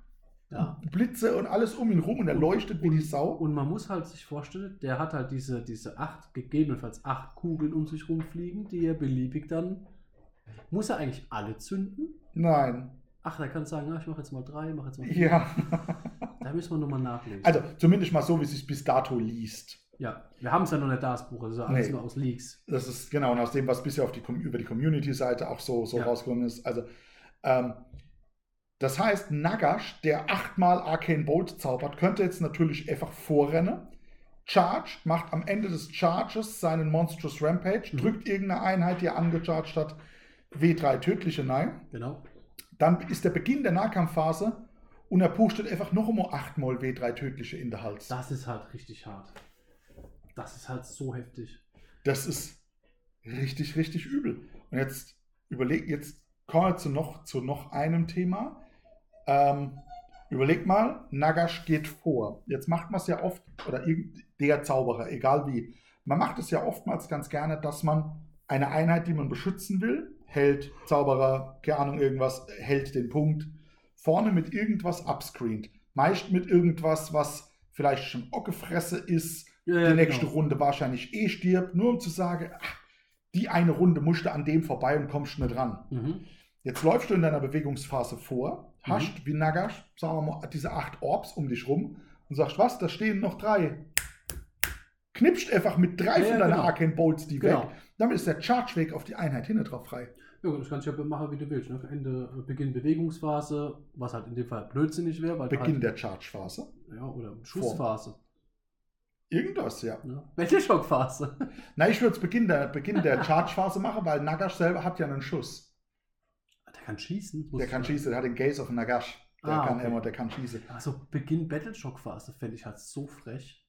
ja. Blitze und alles um ihn rum und er leuchtet wie die Sau. Und man muss halt sich vorstellen, der hat halt diese, diese acht, gegebenenfalls acht Kugeln um sich rumfliegen, die er beliebig dann. Muss er eigentlich alle zünden? Nein. Ach, der kann sagen, ja, ich mache jetzt mal drei, mache jetzt mal vier. Ja. Da müssen wir nochmal nachlesen. Also, zumindest mal so, wie es sich bis dato liest. ja, wir haben es ja noch nicht da, das Buch, ja alles Nee. nur aus Leaks. Das ist genau, und aus dem, was bisher auf die, über die Community-Seite auch so, so Ja. rausgekommen ist. Also, ähm, das heißt, Nagash, der achtmal Arcane Bolt zaubert, könnte jetzt natürlich einfach vorrennen. Charge, macht am Ende des Charges seinen Monstrous Rampage, Mhm. drückt irgendeine Einheit, die er angecharged hat, W3 tödliche Nein. Genau. Dann ist der Beginn der Nahkampfphase und er pustet einfach noch einmal achtmal W3 tödliche in der Hals. Das ist halt richtig hart. Das ist halt so heftig. Das ist richtig, richtig übel. Und jetzt überleg, jetzt kommen wir zu noch, zu noch einem Thema. Ähm, überleg mal, Nagash geht vor. Jetzt macht man es ja oft, oder irgend- der Zauberer, egal wie. Man macht es ja oftmals ganz gerne, dass man eine Einheit, die man beschützen will, hält, Zauberer, keine Ahnung, irgendwas, hält den Punkt, vorne mit irgendwas upscreent. Meist mit irgendwas, was vielleicht schon Ockefresse ist, Ja, die nächste genau. Runde wahrscheinlich eh stirbt, nur um zu sagen, ach, die eine Runde musst du an dem vorbei und kommst nicht ran. Mhm. Jetzt läufst du in deiner Bewegungsphase vor, Mhm. hast wie Nagash, sagen wir mal, diese acht Orbs um dich rum und sagst, was, da stehen noch drei. Knipst einfach mit drei Ja, von deiner genau. Arcane Bolts die Genau. weg. Damit ist der Charge-Weg auf die Einheit hinten drauf frei. Ja, das kannst du ja machen, wie du willst. Ne? Ende, äh, Beginn Bewegungsphase, was halt in dem Fall blödsinnig wäre, Beginn halt, der Charge-Phase. ja, oder Schussphase. Irgendwas, ja. Ne? Battleshock-Phase. Na, ich würde es Beginn der, Beginn der Charge-Phase machen, weil Nagash selber hat ja einen Schuss. Der kann schießen. Der kann schießen, der hat den Gaze auf Nagash. Der Ah, kann okay. immer, der kann schießen. Also Beginn Battleshock-Phase fände ich halt so frech.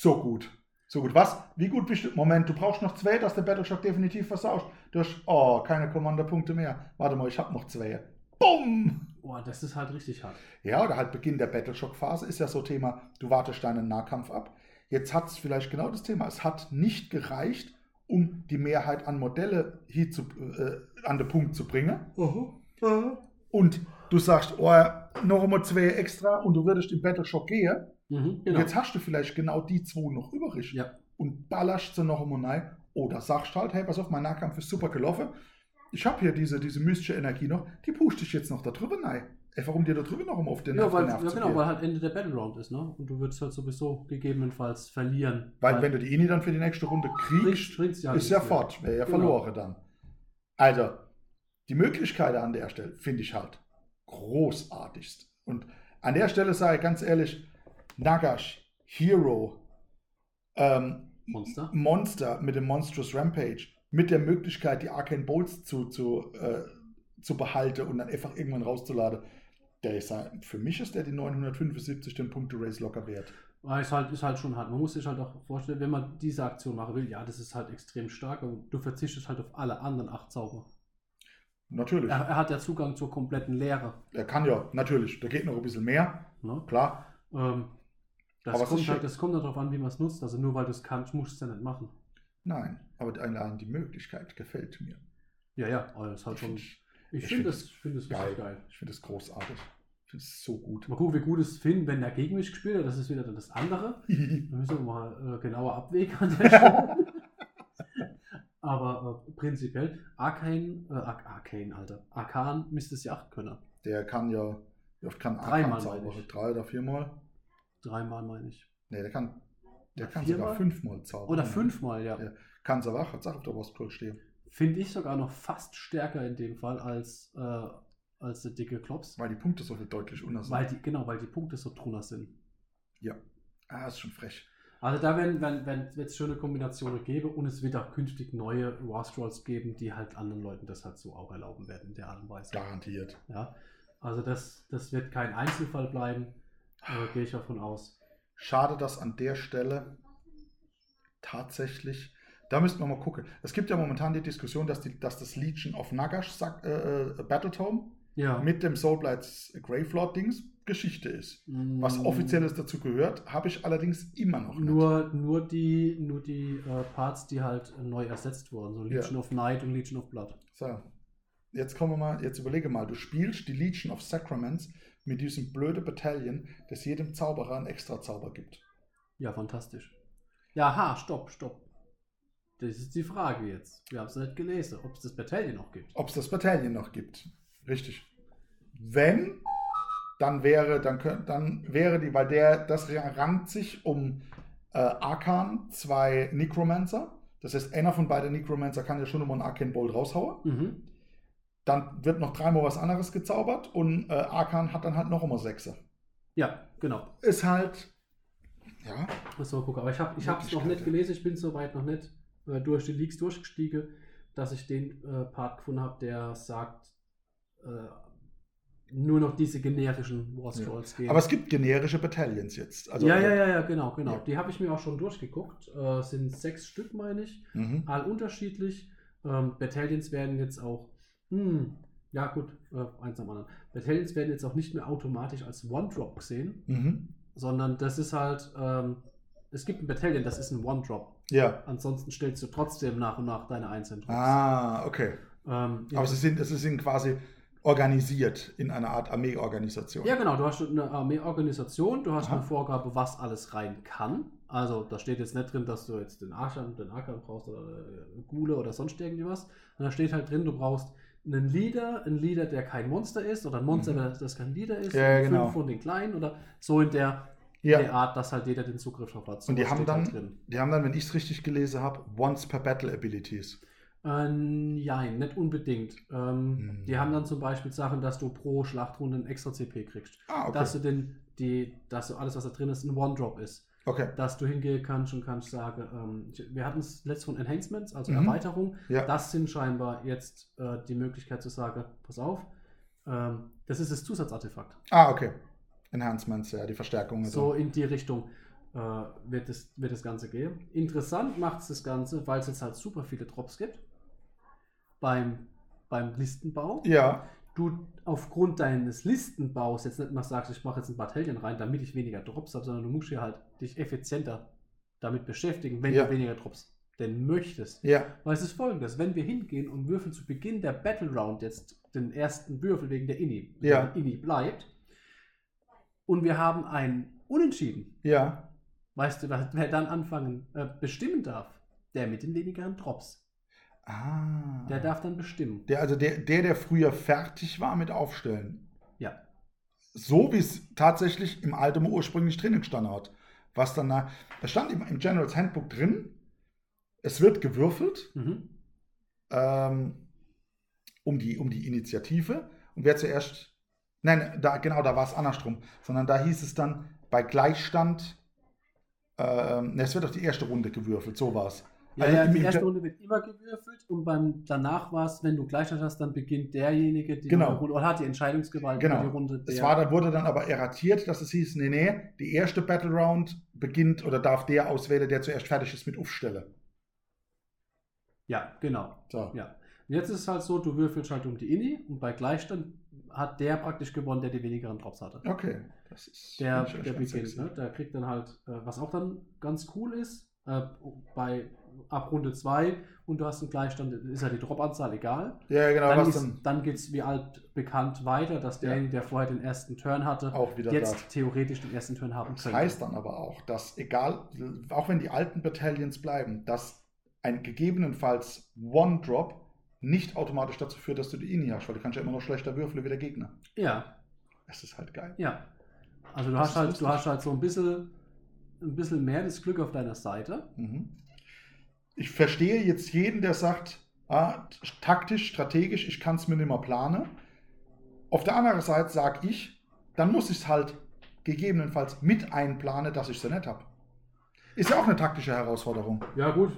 So gut. So gut. Was? Wie gut bist du? Moment, du brauchst noch zwei, dass der Battleshock definitiv versauscht. Du hast, oh, keine Kommandopunkte mehr. Warte mal, ich habe noch zwei. Bumm! Boah, das ist halt richtig hart. Ja, oder halt Beginn der Battleshock-Phase ist ja so Thema, du wartest deinen Nahkampf ab. Jetzt hat es vielleicht genau das Thema. Es hat nicht gereicht, um die Mehrheit an Modelle hier zu, äh, an den Punkt zu bringen. Und du sagst, oh, noch einmal zwei extra und du würdest im Battleshock gehen. Mhm, genau. jetzt hast du vielleicht genau die zwei noch übrig. ja. und ballerst sie noch einmal rein. Oder sagst halt, hey, pass auf, mein Nahkampf ist super gelaufen. Ich habe hier diese, diese mystische Energie noch, die pusht dich jetzt noch da drüber rein. Einfach um dir da drüber noch einmal auf den Ja, weil, Nerv ja genau, weil halt Ende der Battle Round ist, ne? Und du würdest halt sowieso gegebenenfalls verlieren. Weil wenn du die Ini dann für die nächste Runde kriegst, bringst ja ist ja fort, wäre ja Genau. verloren dann. Also, die Möglichkeit an der Stelle finde ich halt großartigst. Und an der Stelle sage ich ganz ehrlich, Nagash, Hero, ähm, Monster. Monster mit dem Monstrous Rampage, mit der Möglichkeit, die Arcane Bolts zu, zu, äh, zu behalten und dann einfach irgendwann rauszuladen, der ist halt, für mich ist der die 975 den Punkte Race locker wert. Aber ist halt, ist halt schon hart. Man muss sich halt auch vorstellen, wenn man diese Aktion machen will, ja, das ist halt extrem stark und du verzichtest halt auf alle anderen acht Zauber. Natürlich. Er, er hat ja Zugang zur kompletten Leere. Er kann ja, natürlich, da geht noch ein bisschen mehr, Ne? klar. Ähm, das, Aber es kommt halt, das kommt darauf an, wie man es nutzt. Also nur weil du es kannst, musst du es ja nicht machen. Nein, aber allein die Möglichkeit gefällt mir. Ja, ja, aber das ist halt schon. Ich Ich ich finde find das, ich find das Geil. richtig geil. Ich finde es großartig. Das ist so gut. Mal gucken, wie gut es Finn, wenn er gegen mich gespielt hat. Das ist wieder dann das andere. Da müssen wir mal äh, genauer abwägen an der Stelle. Aber äh, prinzipiell, Arcane, äh, Ar- Arcane, Alter. Arcan müsste es ja auch können. Der kann ja, wie oft kann Dreimal, Arkan zaubern? ich. Drei oder viermal? Dreimal meine ich. Nee, der kann, der kann viermal? sogar fünfmal zaubern. Oder fünfmal, ja. Ja. Kann aber auch, hat auch auf der Brustkohl stehen. Finde ich sogar noch fast stärker in dem Fall als, äh, als der dicke Klops. Weil die Punkte so viel deutlich unter sind. Weil die, genau, weil die Punkte so drunter sind. ja. Ah, ist schon frech. Also da werden, wenn, wenn es schöne Kombinationen gäbe und es wird auch künftig neue Rostrolls geben, die halt anderen Leuten das halt so auch erlauben werden in der Art und Weise. Garantiert. Ja. Also das, das wird kein Einzelfall bleiben, äh, gehe ich davon aus. Schade, dass an der Stelle tatsächlich, da müssten wir mal gucken. Es gibt ja momentan die Diskussion, dass, die, dass das Legion of Nagash äh, äh, Battletome Ja. mit dem Soulblights Gravelord-Dings Geschichte ist. Was Mm, offizielles dazu gehört, habe ich allerdings immer noch nicht. Nur, nur die, nur die äh, Parts, die halt neu ersetzt wurden. So Legion of Night und Legion of Blood. So, jetzt kommen wir mal, jetzt überlege mal, du spielst die Legion of Sacraments mit diesem blöden Battalion, das jedem Zauberer einen extra Zauber gibt. Ja, fantastisch. Ja, ha, stopp, stopp. Das ist die Frage jetzt. Wir haben es nicht gelesen, ob es das Battalion noch gibt. Ob es das Battalion noch gibt. Richtig. Wenn, dann wäre, dann, könnt, dann wäre die, weil der, das rankt sich um äh, Arkan, zwei Necromancer. Das heißt, einer von beiden Necromancer kann ja schon immer einen Arcane Bolt raushauen. Mhm. Dann wird noch dreimal was anderes gezaubert und äh, Arkan hat dann halt noch immer Sechse. Ja, genau. Ist halt, ja, mal gucken. Aber ich habe es noch Möglichkeit, nicht ja. gelesen. Ich bin soweit noch nicht äh, durch die Leaks durchgestiegen, dass ich den äh, Part gefunden habe, der sagt, äh, nur noch diese generischen War Scrolls gehen. aber es gibt generische Battalions jetzt. Also, ja, ja, ja, ja, genau, genau. Ja. Die habe ich mir auch schon durchgeguckt. Äh, sind sechs Stück, meine ich. Mhm. all unterschiedlich. Ähm, Battalions werden jetzt auch, hm, ja gut, äh, eins am anderen. Battalions werden jetzt auch nicht mehr automatisch als One-Drop gesehen, Mhm. sondern das ist halt, ähm, es gibt ein Battalion, das ist ein One-Drop. Ja. Ansonsten stellst du trotzdem nach und nach deine einzelnen Drops. Ah, okay. Ähm, Aber sie sind, sie sind quasi organisiert in einer Art Armeeorganisation. ja, genau, du hast eine Armeeorganisation, du hast Aha. eine Vorgabe, was alles rein kann. Also da steht jetzt nicht drin, dass du jetzt den Archern, den Arkan brauchst oder äh, Gule oder sonst irgendwie was. Und da steht halt drin, du brauchst einen Leader, einen Leader, der kein Monster ist, oder ein Monster, Mhm. das, kein Leader ist, Ja, und genau. fünf von den kleinen oder so in der, Ja. der Art, dass halt jeder den Zugriff drauf hat. So Und die haben dann, halt drin. die haben dann, wenn ich es richtig gelesen habe, Once per Battle Abilities. Äh, nein, nicht unbedingt. Ähm, Hm. Die haben dann zum Beispiel Sachen, dass du pro Schlachtrunde ein extra CP kriegst. Ah, okay. Dass du den, die, dass du alles, was da drin ist, ein One-Drop ist. Okay. dass du hingehen kannst und kannst sagen, ähm, wir hatten es letztes von Enhancements, also Mhm. Erweiterung. Ja. Das sind scheinbar jetzt äh, die Möglichkeit zu sagen, pass auf, ähm, das ist das Zusatzartefakt. Ah, okay. Enhancements, ja, die Verstärkungen. So in die Richtung äh, wird, das, wird das Ganze gehen. Interessant macht es das Ganze, weil es jetzt halt super viele Drops gibt beim, beim Listenbau. Ja, Du aufgrund deines Listenbaus jetzt nicht mal sagst, ich mache jetzt ein Bataillon rein, damit ich weniger Drops habe, sondern du musst hier halt dich effizienter damit beschäftigen, wenn Ja. du weniger Drops denn möchtest. ja, Weil es ist folgendes, wenn wir hingehen und würfeln zu Beginn der Battle Round jetzt den ersten Würfel wegen der Inni, Ja. der Inni bleibt, und wir haben ein Unentschieden, ja. weißt du, wer wer dann anfangen, äh, bestimmen darf? Der mit den wenigeren Drops. Ah. Der darf dann bestimmen. Der, also der, der, der früher fertig war mit Aufstellen. Ja. So wie es tatsächlich im Alten ursprünglich drin gestanden hat. Was dann, da da stand im, im General's Handbook drin, es wird gewürfelt Mhm. ähm, um, die, um die Initiative. Und wer zuerst, nein, da, genau, da war es andersrum, sondern da hieß es dann bei Gleichstand, ähm, es wird auf die erste Runde gewürfelt, so war es. Ja, Also ja, die erste Runde wird immer gewürfelt und beim danach war es, wenn du Gleichstand hast, dann beginnt derjenige, die Genau. Runde, oder hat die Entscheidungsgewalt Genau. die Runde. Es war, dann wurde dann aber erratiert, dass es hieß, nee, nee, die erste Battle Round beginnt oder darf der auswählen, der zuerst fertig ist mit Aufstelle. ja, genau. So. Ja. Und jetzt ist es halt so, du würfelst halt um die Inni und bei Gleichstand hat der praktisch gewonnen, der die wenigeren Drops hatte. Okay. Das ist Der, der beginnt, ne? Der kriegt dann halt, äh, was auch dann ganz cool ist, äh, bei ab Runde 2 und du hast einen Gleichstand, ist ja die Drop-Anzahl egal. Ja, genau, Dann, ist- dann geht es wie alt bekannt weiter, dass derjenige, der vorher den ersten Turn hatte, auch wieder jetzt darf. theoretisch den ersten Turn haben Das könnte. heißt dann aber auch, dass egal, auch wenn die alten Battalions bleiben, dass ein gegebenenfalls One-Drop nicht automatisch dazu führt, dass du die Ini hast, weil du kannst ja immer noch schlechter würfeln wie der Gegner. Ja, Das ist halt geil. ja. Also du Das hast halt, lustig. du hast halt so ein bisschen, ein bisschen mehr das Glück auf deiner Seite. Mhm. Ich verstehe jetzt jeden, der sagt, ah, taktisch, strategisch, ich kann es mir nicht mehr planen. Auf der anderen Seite sage ich, dann muss ich es halt gegebenenfalls mit einplanen, dass ich sie nicht habe. Ist ja auch eine taktische Herausforderung. Ja gut,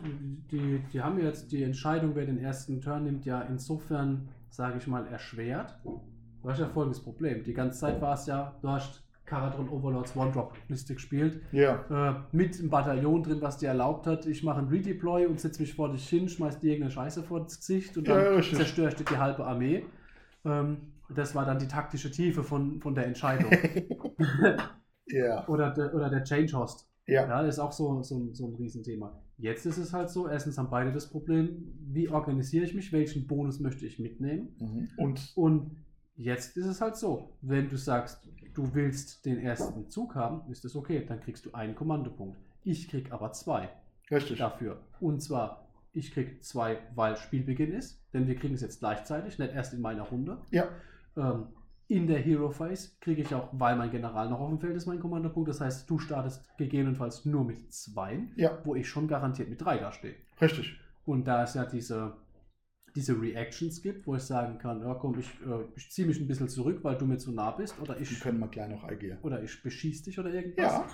die, die haben jetzt die Entscheidung, wer den ersten Turn nimmt, ja insofern, sage ich mal, erschwert. Du hast ja folgendes Problem. Die ganze Zeit war es ja, du hast Karadron Overlords One-Drop-Liste gespielt, Ja, äh, mit einem Bataillon drin, was dir erlaubt hat, ich mache einen Redeploy und setze mich vor dich hin, schmeiß dir irgendeine Scheiße vor das Gesicht und Ja, dann richtig. zerstöre ich dir die halbe Armee. Ähm, das war dann die taktische Tiefe von, von der Entscheidung. ja, oder, der, oder der Change Host. ja. Ja, ist auch so, so, ein- so ein Riesenthema. Jetzt ist es halt so, erstens haben beide das Problem, wie organisiere ich mich, welchen Bonus möchte ich mitnehmen. Mhm. Und Und jetzt ist es halt so, wenn du sagst, du willst den ersten Zug haben, ist das okay, dann kriegst du einen Kommandopunkt. Ich krieg aber zwei richtig. dafür. Und zwar, ich krieg zwei, weil Spielbeginn ist, denn wir kriegen es jetzt gleichzeitig, nicht erst in meiner Runde. Ja, Ähm, in der Hero Phase kriege ich auch, weil mein General noch auf dem Feld ist, mein Kommandopunkt. Das heißt, du startest gegebenenfalls nur mit zwei, ja, wo ich schon garantiert mit drei da stehe. richtig. Und da es ja diese, diese Reactions gibt, wo ich sagen kann, ja komm, ich, äh, ich ziehe mich ein bisschen zurück, weil du mir zu nah bist oder Die ich, können wir gleich noch eingehen. oder ich beschieß dich oder irgendwas. Ja,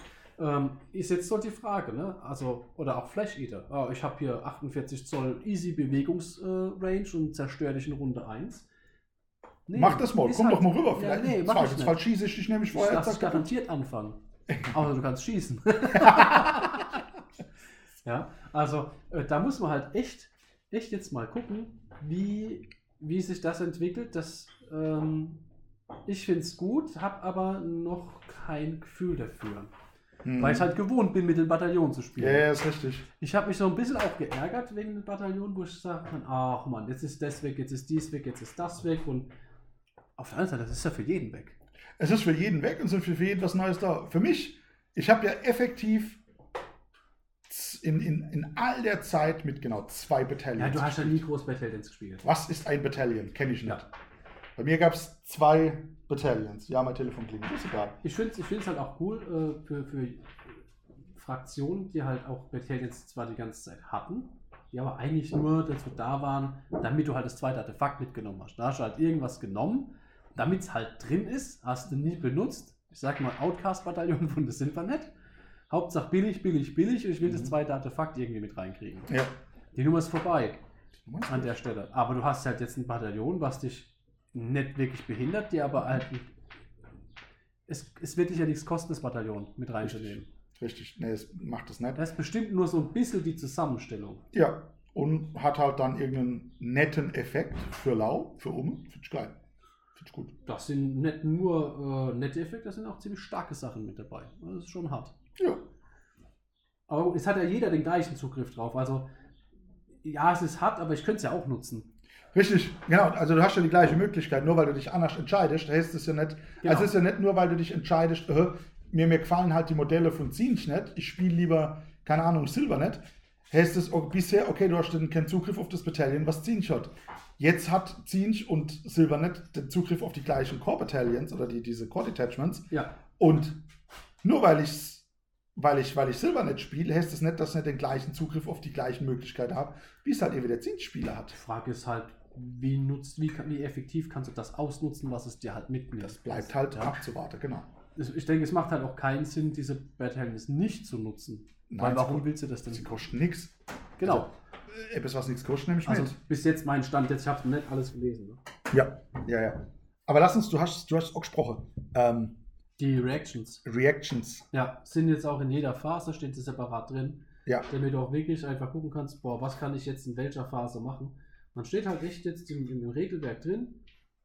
Ähm, ist jetzt so die Frage, ne? Also, oder auch Flash Eater. Ah, ich habe hier 48 Zoll Easy Bewegungsrange äh, und zerstöre dich in Runde 1. Nee, mach das mal. Komm halt- doch mal rüber. Ja, Vielleicht nee, im mach ich nicht. schieße ich dich nämlich Ich vorher. zack, zack. garantiert anfangen. Außer du kannst schießen. ja, also äh, da muss man halt echt, echt jetzt mal gucken, wie, wie sich das entwickelt. Das, ähm, ich finde es gut, habe aber noch kein Gefühl dafür. Mhm. Weil ich halt gewohnt bin, mit dem Bataillon zu Ja, spielen. ja, ist richtig. Ich habe mich so ein bisschen auch geärgert wegen dem Bataillon, wo ich kann, ach man, jetzt ist das weg, jetzt ist dies weg, jetzt ist das weg und auf der anderen Seite, das ist ja für jeden weg. Es ist für jeden weg und es ist für jeden was Neues da. Für mich, ich habe ja effektiv in, in, in all der Zeit mit genau zwei Battalions. Ja, du hast ja nie groß Battalions gespielt. Was ist ein Battalion? Kenne ich nicht. Ja. Bei mir gab es zwei Battalions. Ja, mein Telefon klingelt. Ist egal. Ich finde es ich find's halt auch cool äh, für, für Fraktionen, die halt auch Battalions zwar die ganze Zeit hatten, die aber eigentlich nur dazu da waren, damit du halt das zweite Artefakt mitgenommen hast. Da hast du halt irgendwas genommen, damit es halt drin ist, hast du nie benutzt. Ich sag mal Outcast-Bataillon von das sind wir nicht. Hauptsache billig, billig, billig und ich will das Mhm. zweite Artefakt irgendwie mit reinkriegen. Ja. Die Nummer ist vorbei an der Stelle. Aber du hast halt jetzt ein Bataillon, was dich nicht wirklich behindert, dir aber halt. Es, es wird dich ja nichts kosten, das Bataillon mit reinzunehmen. Richtig. Nee, es macht das nicht. Das ist bestimmt nur so ein bisschen die Zusammenstellung. Ja. Und hat halt dann irgendeinen netten Effekt für Lau, für Ume. Finde ich geil. Finde ich gut. Das sind nicht nur äh, nette Effekte, das sind auch ziemlich starke Sachen mit dabei. Das ist schon hart. Ja. Aber es hat ja jeder den gleichen Zugriff drauf. Also, ja, es ist hart, aber ich könnte es ja auch nutzen. Richtig, genau. Also du hast ja die gleiche Möglichkeit, nur weil du dich anders entscheidest, heißt es ja nicht. Genau. Also es ist ja nicht nur, weil du dich entscheidest, äh, mir, mir gefallen halt die Modelle von Zinch nicht, ich spiele lieber, keine Ahnung, Silber nicht. Heißt es oh, bisher, okay, du hast dann keinen Zugriff auf das Battalion, was Zinch hat. Jetzt hat Zinch und Silbernet den Zugriff auf die gleichen Core Battalions oder die, diese Core Detachments. Ja, Und nur weil ich weil ich, weil ich Silbernet spiele, heißt es nicht, dass ich nicht den gleichen Zugriff auf die gleichen Möglichkeiten habe, wie es halt eben der Zinch-Spieler hat. die Frage ist halt, wie, nutzt, wie, wie effektiv kannst du das ausnutzen, was es dir halt mitnimmt. Das bleibt halt ja. abzuwarten, genau. Ich denke, es macht halt auch keinen Sinn, diese Battalions nicht zu nutzen. Nein, Weil warum willst du das denn? Sie kosten nichts. Genau. Etwas, was nichts kostet, nehme ich Also mit. bis jetzt mein Stand, jetzt ich habe nicht alles gelesen. Ne? Ja, ja, ja. Aber lass uns, du hast, du hast auch gesprochen. Ähm, Die Reactions. Reactions. Ja, sind jetzt auch in jeder Phase, steht sie separat drin. Ja. Damit du auch wirklich einfach gucken kannst, boah, was kann ich jetzt in welcher Phase machen. Man steht halt echt jetzt im, im Regelwerk drin,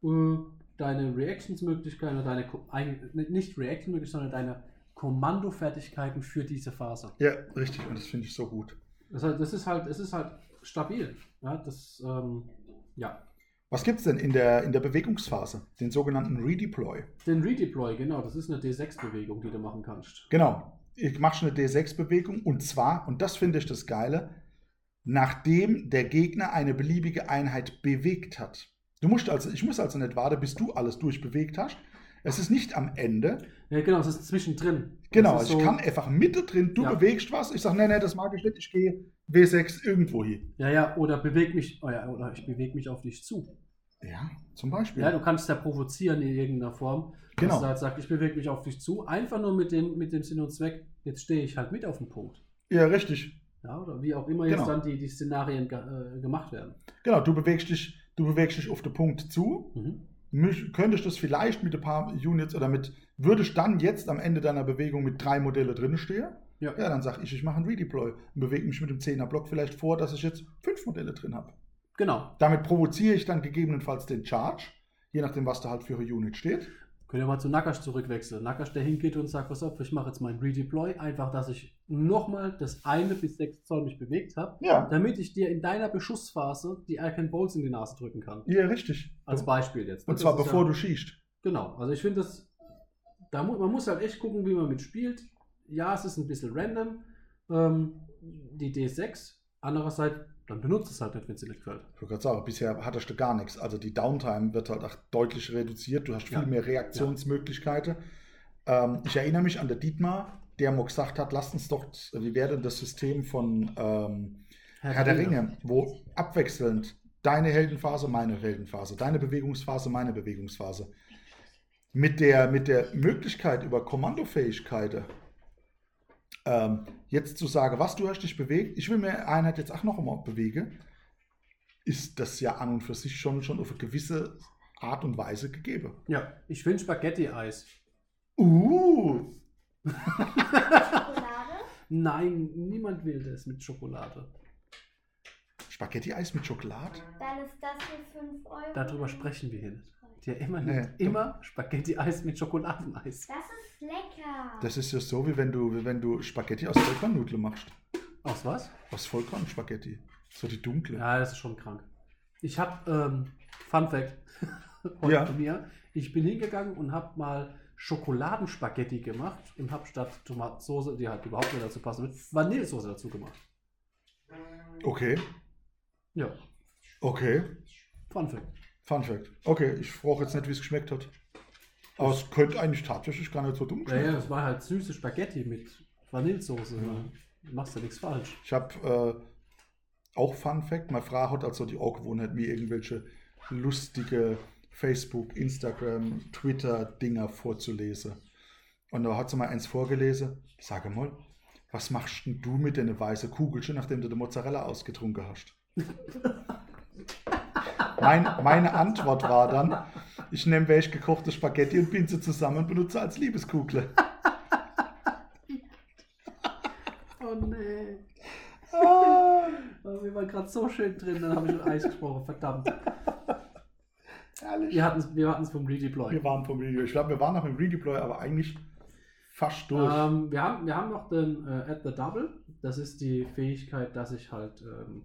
äh, deine Reactions-Möglichkeiten oder deine, ein- nicht Reaction-Möglichkeiten, sondern deine Kommandofertigkeiten für diese Phase. Ja, richtig. Und das finde ich so gut. Das, ist halt- das ist halt, es ist halt stabil. Ja, das, ähm, ja. Was gibt es denn in der, in der Bewegungsphase? Den sogenannten Redeploy. Den Redeploy, genau, das ist eine D6-Bewegung, die du machen kannst. Genau. Ich mache schon eine D6-Bewegung und zwar, und das finde ich das Geile, nachdem der Gegner eine beliebige Einheit bewegt hat. Du musst also, ich muss also nicht warten, bis du alles durchbewegt hast. Es ist nicht am Ende. Ja, genau, es ist zwischendrin. Genau, ist ich so- kann einfach mittendrin, du Ja. bewegst was, ich sage, nee, nee, das mag ich nicht, ich gehe W6 irgendwo hin. Ja, ja, oder beweg mich, oh ja, oder ich bewege mich auf dich zu. Ja, zum Beispiel. Ja, du kannst ja provozieren in irgendeiner Form. Genau. Dass du halt sagst, ich bewege mich auf dich zu. Einfach nur mit dem, mit dem Sinn und Zweck, jetzt stehe ich halt mit auf dem Punkt. ja, richtig. Ja, oder wie auch immer jetzt Genau. dann die, die Szenarien äh, gemacht werden. Genau, du bewegst dich, du bewegst dich auf den Punkt zu. Mhm. Mich, könntest das vielleicht mit ein paar Units oder mit, würdest dann jetzt am Ende deiner Bewegung mit drei Modelle drin stehen? Ja. Ja, dann sage ich, ich mache einen Redeploy und bewege mich mit dem 10er Block vielleicht vor, dass ich jetzt fünf Modelle drin habe. Genau. Damit provoziere ich dann gegebenenfalls den Charge, je nachdem, was da halt für eine Unit steht. Können wir mal zu Nakash zurückwechseln. Nakash, der hingeht und sagt, pass auf, ich mache jetzt meinen Redeploy, einfach, dass ich nochmal das eine bis sechs Zoll mich bewegt habe, Ja, damit ich dir in deiner Beschussphase die Icon Bolts in die Nase drücken kann. ja richtig. Als Beispiel jetzt. und Das zwar bevor ja, du schießt. Genau, also ich finde das, da mu man muss halt echt gucken, wie man mitspielt. Ja, es ist ein bisschen random, ähm, die D6. Andererseits, dann benutzt es halt nicht, wenn es dir nicht gefällt. Ich wollte gerade sagen, bisher hattest du gar nichts. Also die Downtime wird halt auch deutlich reduziert. Du hast viel Ja. mehr Reaktionsmöglichkeiten. Ähm, ich erinnere mich an der Dietmar, der mal gesagt hat, lasst uns doch, wie wäre denn das System von ähm, Herr der Ringe, wo abwechselnd deine Heldenphase, meine Heldenphase, deine Bewegungsphase, meine Bewegungsphase. Mit der, mit der Möglichkeit über Kommandofähigkeiten ähm, jetzt zu sagen, was du hast dich bewegt, ich will mir Einheit jetzt auch noch einmal bewegen, ist das ja an und für sich schon, schon auf eine gewisse Art und Weise gegeben. Ja, ich finde Spaghetti-Eis. Uh, Schokolade? Nein, niemand will das mit Schokolade. Spaghetti-Eis mit Schokolade? Dann ist das für 5 Euro. Darüber sprechen wir hier nicht. Ja, immer, Nee, nicht. immer Spaghetti-Eis mit Schokoladeneis. Das ist lecker. Das ist ja so, wie wenn du, wie wenn du Spaghetti aus Vollkornnudeln machst. Aus was? Aus Vollkornspaghetti. So die dunkle. Ja, das ist schon krank. Ich habe, ähm, Fun Fact, heute Ja. von mir, ich bin hingegangen und habe mal Schokoladenspaghetti gemacht und habe statt Tomatensauce, die halt überhaupt nicht dazu passen wird, Vanillesoße dazu gemacht. Okay, Ja, okay. Fun Fact. Fun Fact. Okay, ich frage jetzt nicht, wie es geschmeckt hat. Aber es könnte eigentlich tatsächlich gar nicht so dumm Ja, schmecken. ja, das war halt süße Spaghetti mit Vanillesoße. Du machst ja nichts falsch. Ich habe äh, auch Fun Fact, meine Frau hat also die Angewohnheit, mir irgendwelche lustige Facebook, Instagram, Twitter-Dinger vorzulesen. Und da hat sie mal eins vorgelesen. Sag mal, was machst denn du mit den weißen Kugelchen, nachdem du die Mozzarella ausgetrunken hast? mein, meine Antwort war dann, ich nehme welche gekochte Spaghetti und bin sie zusammen und benutze als Liebeskugel. Oh nee. Ah, Oh, wir waren gerade so schön drin, dann habe ich schon Eis gesprochen, verdammt. herrlich. Wir hatten es wir hatten's vom Redeploy. Wir waren vom Redeploy. Ich glaube, wir waren noch im Redeploy, aber eigentlich fast durch. Ähm, wir, haben, wir haben noch den äh, At the Double. Das ist die Fähigkeit, dass ich halt ähm,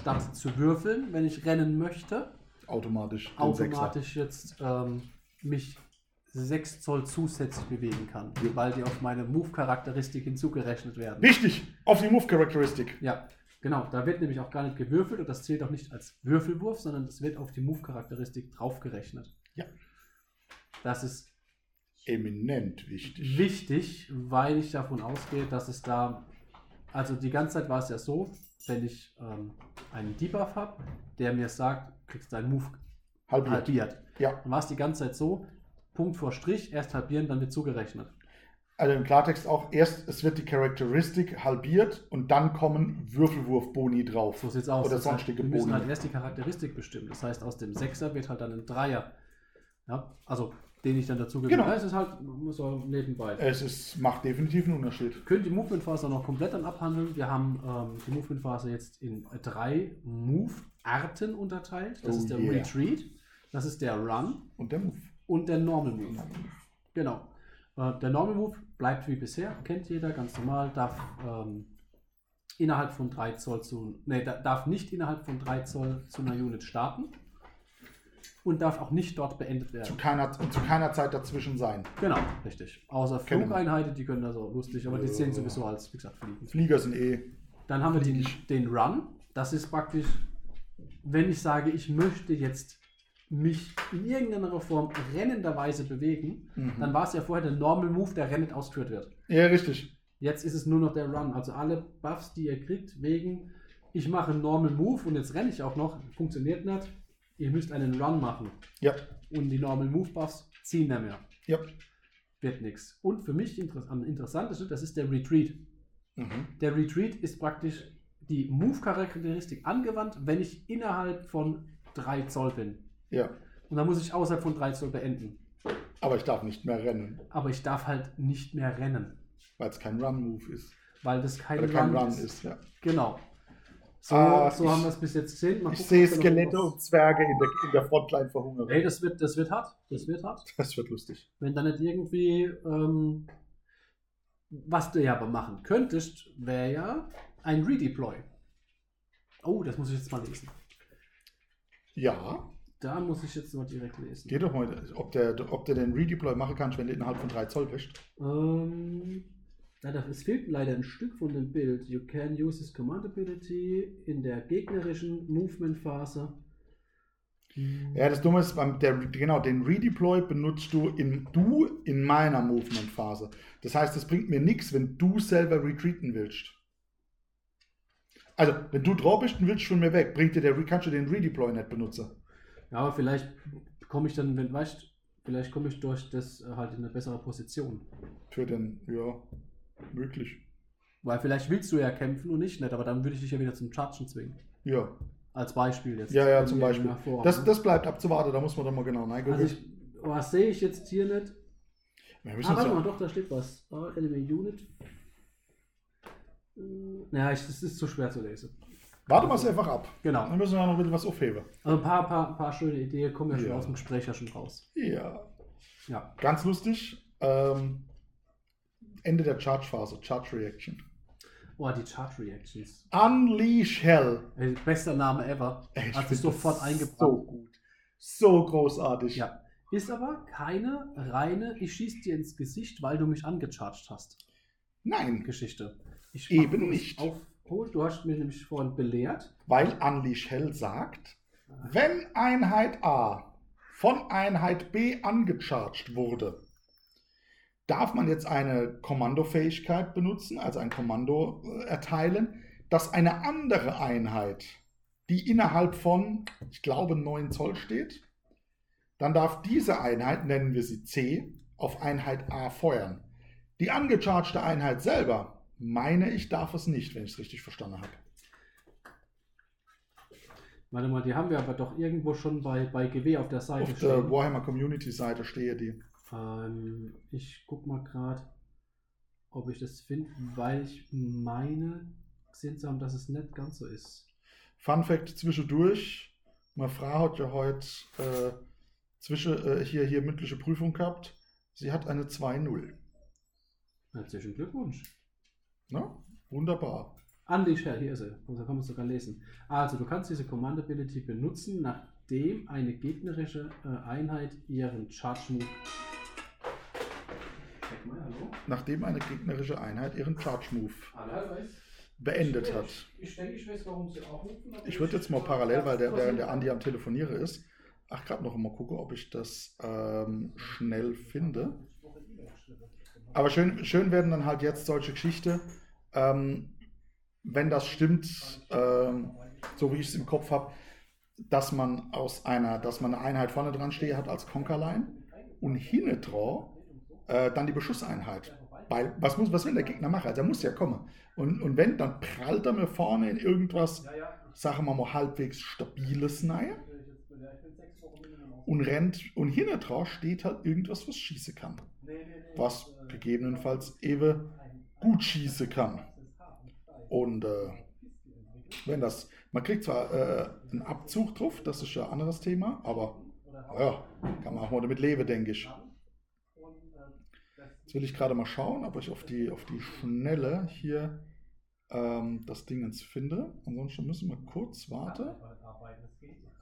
statt zu würfeln, wenn ich rennen möchte, automatisch. automatisch jetzt ähm, mich 6 Zoll zusätzlich bewegen kann, weil die auf meine Move-Charakteristik hinzugerechnet werden. Wichtig, auf die Move-Charakteristik. Ja, genau. Da wird nämlich auch gar nicht gewürfelt und das zählt auch nicht als Würfelwurf, sondern das wird auf die Move-Charakteristik draufgerechnet. Ja. Das ist Eminent wichtig. wichtig, weil ich davon ausgehe, dass es da, also die ganze Zeit war es ja so, wenn ich ähm, einen Debuff habe, der mir sagt, kriegst deinen Move Halbiert. halbiert. Ja, Dann war es die ganze Zeit so, Punkt vor Strich, erst halbieren, dann wird zugerechnet. also im Klartext auch erst, es wird die Charakteristik halbiert und dann kommen Würfelwurf-Boni drauf. So sieht's aus. Oder sonstige wir müssen Boni. halt erst die Charakteristik bestimmen. Das heißt, aus dem Sechser wird halt dann ein Dreier. Ja, also den ich dann dazu gewinne. Genau. Ja, es ist halt so nebenbei. Es ist, macht definitiv einen Unterschied. können die Movement-Phase noch komplett dann abhandeln. Wir haben ähm, die Movement-Phase jetzt in drei Move-Arten unterteilt. Das Oh ist der yeah. Retreat, das ist der Run Und der Move. und der Normal Move. Genau. Äh, der Normal Move bleibt wie bisher, kennt jeder, ganz normal, darf ähm, innerhalb von 3 Zoll zu, ne, da- darf nicht innerhalb von 3 Zoll zu einer Unit starten und darf auch nicht dort beendet Zu werden. keiner, zu keiner Zeit dazwischen sein. Genau, richtig. Außer Kennen wir. Flugeinheiten, die können da so lustig, aber die sehen sowieso als, wie gesagt, Fliegen. Flieger sind eh. Dann haben wir den, den Run. Das ist praktisch, wenn ich sage, ich möchte jetzt mich in irgendeiner Form rennenderweise bewegen, Mhm. dann war es ja vorher der Normal Move, der rennend ausgeführt wird. Ja, richtig. Jetzt ist es nur noch der Run. Also alle Buffs, die ihr kriegt, wegen ich mache einen Normal Move und jetzt renne ich auch noch, funktioniert nicht. Ihr müsst einen Run machen. Ja, Und die Normal Move Buffs ziehen nicht mehr. ja. Wird nichts. Und für mich inter am interessantesten, das ist der Retreat. Mhm. Der Retreat ist praktisch die Move-Charakteristik angewandt, wenn ich innerhalb von 3 Zoll bin. Ja. Und dann muss ich außerhalb von 3 Zoll beenden. Aber ich darf nicht mehr rennen, Aber ich darf halt nicht mehr rennen, weil es kein Run-Move ist. weil das kein, kein Run, Run ist. ist, ja. Genau. So, Ah, so ich- haben wir es bis jetzt gesehen. Mal Ich gucken, sehe Skelette und Zwerge in der, in der Frontline verhungern. Ey, das wird, das wird hart. Das wird hart. Das wird lustig. Wenn da nicht irgendwie. Ähm, was du ja aber machen könntest, wäre ja ein Redeploy. Oh, das muss ich jetzt mal lesen. Ja, Da muss ich jetzt mal direkt lesen. geht doch mal, ob der, ob der den Redeploy machen kannst, wenn du innerhalb von 3 Zoll bist. Ähm, leider, es fehlt leider ein Stück von dem Bild. You can use this command ability in der gegnerischen Movement-Phase. Ja, das Dumme ist, der, genau, den Redeploy benutzt du in, du in meiner Movement-Phase. Das heißt, es bringt mir nichts, wenn du selber retreaten willst. Also, wenn du drauf bist und willst von mir weg, bringt dir der, kannst du den Redeploy nicht benutzen. Ja, aber vielleicht komme ich dann, wenn, weißt vielleicht komme ich durch das äh, halt in eine bessere Position. Für den, ja, möglich. Weil vielleicht willst du ja kämpfen und ich nicht, aber dann würde ich dich ja wieder zum Chargen zwingen. Ja, Als Beispiel jetzt. ja, ja, zum Beispiel. nach vor- Das, das bleibt abzuwarten, da muss man dann mal genau reingucken. also ich, was sehe ich jetzt hier nicht? Müssen Ah, warte ja- mal, doch, da steht was. Ah, Enemy Unit. Äh, Naja, ich- das ist zu schwer zu lesen. Warte mal einfach ab. Genau. Dann müssen wir noch ein bisschen was aufheben. Also ein paar, paar, paar schöne Ideen kommen ja schon Ja. aus dem Gespräch ja schon raus. Ja. Ja. Ganz lustig. Ähm, Ende der Charge-Phase, Charge-Reaction. Oh, die Chart Reactions. Unleash Hell. Ey, bester Name ever. Ey, Hat sich sofort das eingebrannt. So gut. So großartig. Ja. Ist aber keine reine, ich schieß dir ins Gesicht, weil du mich angecharged hast. Nein, Geschichte. Ich Eben nicht. Aufholt. Du hast mich nämlich vorhin belehrt. weil Unleash Hell sagt, wenn Einheit A von Einheit B angecharged wurde, darf man jetzt eine Kommandofähigkeit benutzen, also ein Kommando äh, erteilen, dass eine andere Einheit, die innerhalb von, ich glaube, 9 Zoll steht, dann darf diese Einheit, nennen wir sie C, auf Einheit A feuern. Die angechargte Einheit selber, meine ich, darf es nicht, wenn ich es richtig verstanden habe. Warte mal, die haben wir aber doch irgendwo schon bei, bei GW auf der Seite Auf der Warhammer Community Seite stehe die. Ähm, ich guck mal gerade, ob ich das finde, weil ich meine, gesehen zu haben, dass es nicht ganz so ist. Fun Fact zwischendurch: Meine Frau hat ja heute äh, zwischen, äh, hier, hier mündliche Prüfung gehabt. Sie hat eine 2-0. Herzlichen Glückwunsch. Ne? Wunderbar. Hell, hier ist er. Also kann man es sogar lesen. Also, du kannst diese Command Ability benutzen, nachdem eine gegnerische äh, Einheit ihren Charge Move. Nachdem eine gegnerische Einheit ihren Charge Move beendet hat. Ich denke, ich weiß, warum sie auch rufen. Ich würde jetzt mal parallel, weil der, während der Andi am Telefonieren ist, ach, gerade noch mal gucken, ob ich das ähm, schnell finde. Aber schön, schön werden dann halt jetzt solche Geschichten, ähm, wenn das stimmt, ähm, so wie ich es im Kopf habe, dass man aus einer, dass man eine Einheit vorne dran stehen hat als Conkerline und hinten drauf äh, dann die Beschusseinheit. Weil, was, muss, was will der Gegner machen? Also er muss ja kommen. Und, und wenn, dann prallt er mir vorne in irgendwas, sagen wir mal, halbwegs stabiles rein und rennt und hinten drauf steht halt irgendwas, was schießen kann. Was gegebenenfalls eben gut schießen kann. Und äh, wenn das, man kriegt zwar äh, einen Abzug drauf, das ist ja ein anderes Thema, aber ja, kann man auch mal damit leben, denke ich. Jetzt will ich gerade mal schauen, ob ich auf die, auf die Schnelle hier ähm, das Ding jetzt finde. Ansonsten müssen wir kurz warten.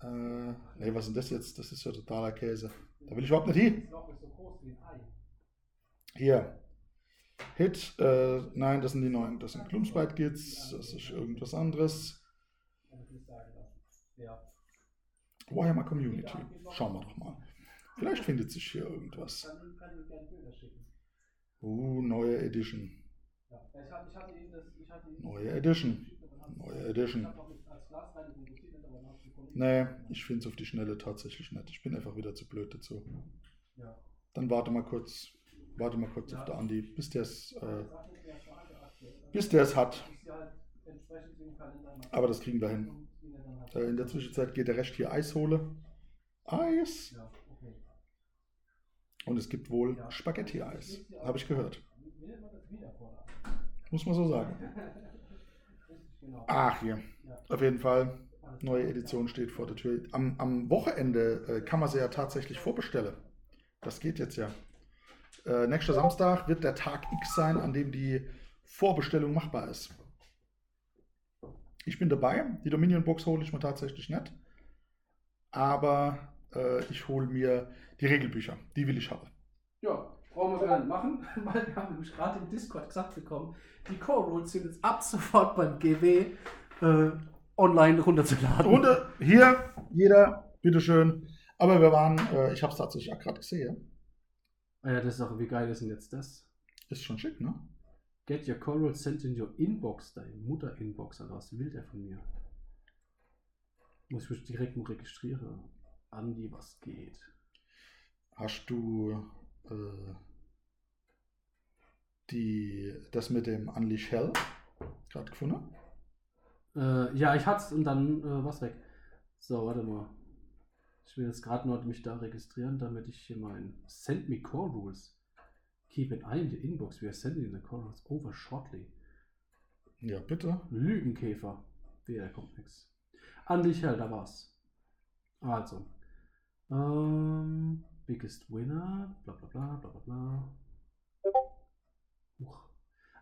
Äh, nee, was ist denn das jetzt? Das ist ja totaler Käse. Da will ich überhaupt nicht hin. Hier. Hit, äh, nein, das sind die neuen. Das sind Gloomspite Kids, das ist irgendwas anderes. Warhammer Community. Schauen wir doch mal. Vielleicht findet sich hier irgendwas. Uh, neue Edition. Neue Edition. Neue Edition. Nee, ich finde es auf die Schnelle tatsächlich nicht. Ich bin einfach wieder zu blöd dazu. Dann warte mal kurz. Warte mal kurz auf der Andi, bis der es äh, bis der es hat. Aber das kriegen wir hin. Äh, in der Zwischenzeit geht der Rest hier Eis hole. Eis. Und es gibt wohl Spaghetti-Eis. Habe ich gehört. Muss man so sagen. Ach, hier. Auf jeden Fall. Neue Edition steht vor der Tür. Am, am Wochenende äh, kann man sie ja tatsächlich vorbestellen. Das geht jetzt ja. Äh, nächster Samstag wird der Tag X sein, an dem die Vorbestellung machbar ist. Ich bin dabei. Die Dominion Box hole ich mir tatsächlich nicht. Aber äh, ich hole mir die Regelbücher. Die will ich haben. Ja, brauchen wir gar nicht machen, weil wir haben nämlich gerade im Discord gesagt bekommen, die Core Rules sind jetzt ab sofort beim GW äh, online runterzuladen. Runde, hier, jeder, bitteschön. Aber wir waren, äh, ich habe es tatsächlich auch gerade gesehen. Ah ja, das ist auch, wie geil ist denn jetzt das? Ist schon schick, ne? Get your Rules sent in your Inbox, deine Mutter-Inbox, oder was will der von mir? Muss ich mich direkt mal registrieren. Andi, was geht? Hast du äh, die, das mit dem Unleash Hell gerade gefunden? Äh, ja, ich hat's und dann äh, was weg. So, warte mal. Ich will jetzt gerade noch mich da registrieren, damit ich hier mein Send me core rules. Keep an eye in the inbox. We are sending the core rules over shortly. Ja, bitte. Lügenkäfer. Wehe, da kommt nix. Anlicher, da war's. Also. Ähm, biggest winner. Bla bla bla bla bla bla. Huch.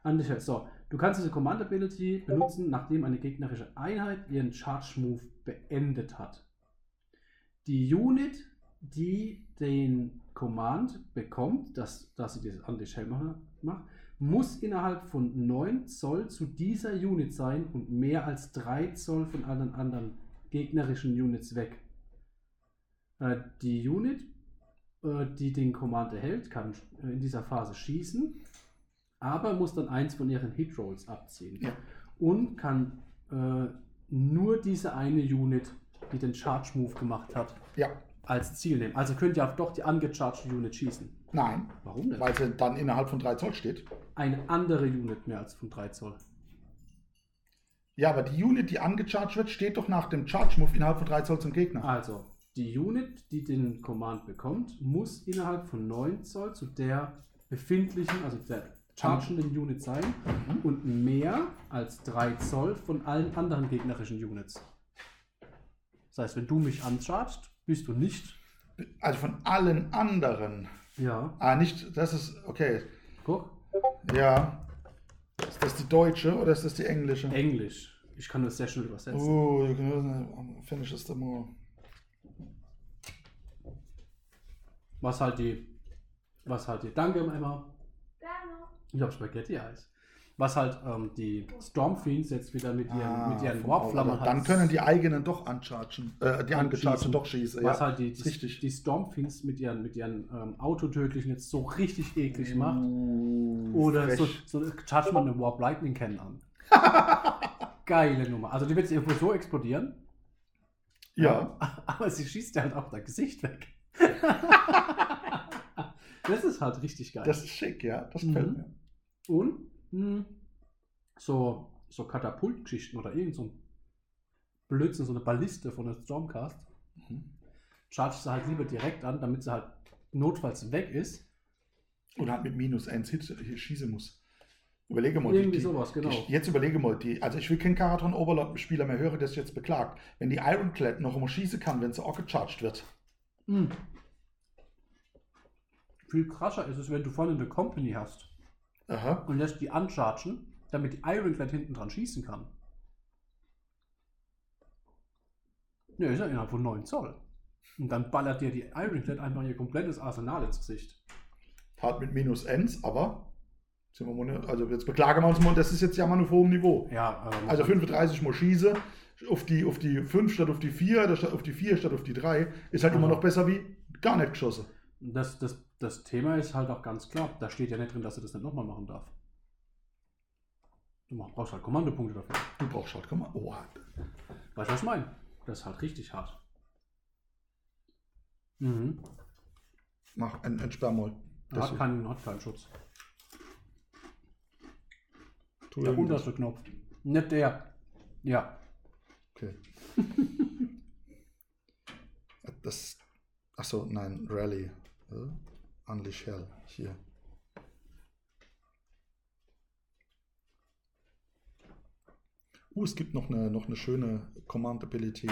Anlicher, so. Du kannst diese Command Ability benutzen, nachdem eine gegnerische Einheit ihren Charge Move beendet hat. Die Unit, die den Command bekommt, dass, dass sie dieses Anti-Shell macht, muss innerhalb von 9 Zoll zu dieser Unit sein und mehr als 3 Zoll von allen anderen gegnerischen Units weg. Äh, die Unit, äh, die den Command erhält, kann äh, in dieser Phase schießen, aber muss dann eins von ihren Hit-Rolls abziehen. Ja. Und kann äh, nur diese eine Unit, die den Charge-Move gemacht hat, Ja. Als Ziel nehmen. Also könnt ihr auch doch die angechargte Unit schießen. Nein, Warum denn? weil sie dann innerhalb von 3 Zoll steht. Eine andere Unit mehr als von 3 Zoll. Ja, aber die Unit, die angecharged wird, steht doch nach dem Charge-Move innerhalb von 3 Zoll zum Gegner. Also, die Unit, die den Command bekommt, muss innerhalb von 9 Zoll zu der befindlichen, also der chargenden Unit sein Mhm. und mehr als 3 Zoll von allen anderen gegnerischen Units. Das heißt, wenn du mich anchargst, bist du nicht. Also von allen anderen. Ja, Ah, nicht, das ist, okay. guck. Ja. Ist das die deutsche oder ist das die englische? Englisch. Ich kann das sehr schnell übersetzen. Oh, you can finish this more. Was halt die. Was halt die. Danke, Emma. Gerne. Ich habe Spaghetti-Eis. Was halt ähm, die Stormfiends jetzt wieder mit ihren, Ah, mit ihren Warpflammen Auge. Dann können die eigenen doch anchargen. Äh, die angechargten Anschießen. doch schießen. was ja. halt die, richtig. die Stormfiends mit ihren, mit ihren ähm, Autotödlichen jetzt so richtig eklig macht. Uh, Oder so, frech. so charge man eine Warp Lightning Cannon an. Geile Nummer. Also die wird irgendwo so explodieren. Ja. Aber sie schießt ja halt auch dein Gesicht weg. das ist halt richtig geil. Das ist schick, ja. Das gefällt Mhm. mir. Und mh, so, so Katapultgeschichten oder irgend so ein Blödsinn, so eine Balliste von der Stormcast, Mhm. charge sie halt lieber direkt an, damit sie halt notfalls weg ist. Und halt mit minus 1 Hit schießen muss. Überlege mal. Irgendwie sowas, genau. Die, jetzt überlege mal, die, also ich will keinen Karaton Oberlord-Spieler mehr hören, der sich jetzt beklagt. Wenn die Ironclad noch immer schießen kann, wenn sie auch gecharged wird. Mh. Viel krasser ist es, wenn du vorne eine Company hast Aha. und lässt die anchargen damit die Ironclad hinten dran schießen kann. Ja, ist ja innerhalb von 9 Zoll. Und dann ballert dir die Ironclad einfach ihr komplettes Arsenal ins Gesicht. Hart mit minus Ns, aber sind wir mal, also jetzt beklagen wir uns mal, das ist jetzt ja mal auf hohem Niveau. Ja, man Also kann- 35 mal schieße auf die, auf die 5 statt auf die 4, oder statt auf die 4 statt auf die 3, ist halt immer Aha. noch besser wie gar nicht geschossen. Das, das, das Thema ist halt auch ganz klar. Da steht ja nicht drin, dass er das nicht nochmal machen darf. Du brauchst halt Kommandopunkte dafür. Du brauchst halt, komm mal, oh, Weißt du, was ich meine? Das ist halt richtig hart. Mhm. mach, en- entsperr mal. Er Das hat keinen, hat keinen Schutz. tu Der unterste Knopf. Nicht der. Ja. Okay. Das, achso, nein, Rally. Äh, Unleash Hell, hier. Uh, es gibt noch eine, noch eine schöne Command-Ability.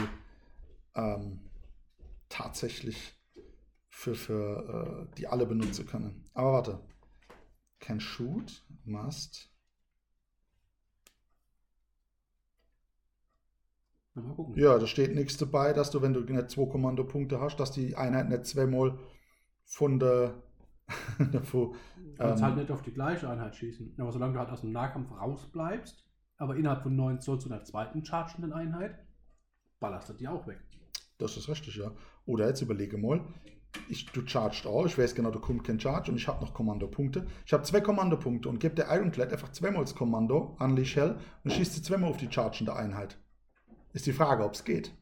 Ähm, tatsächlich für, für äh, die alle benutzen können. Aber warte. Can shoot, must. Ja, da steht nichts dabei, dass du, wenn du nicht zwei Kommandopunkte hast, dass die Einheit nicht zweimal von der. davor, Du kannst ähm, halt nicht auf die gleiche Einheit schießen. Aber solange du halt aus dem Nahkampf rausbleibst, aber innerhalb von 9 Zoll zu einer zweiten chargenden Einheit, ballerst du die auch weg. Das ist richtig, ja. Oder jetzt überlege mal, ich, du charged auch, ich weiß genau, da kommt kein Charge und ich habe noch Kommandopunkte. Ich habe zwei Kommandopunkte und gebe der Ironclad einfach zweimal das Kommando, Unleash Hell, und schießt sie zweimal auf die chargende Einheit. Ist die Frage, ob es geht.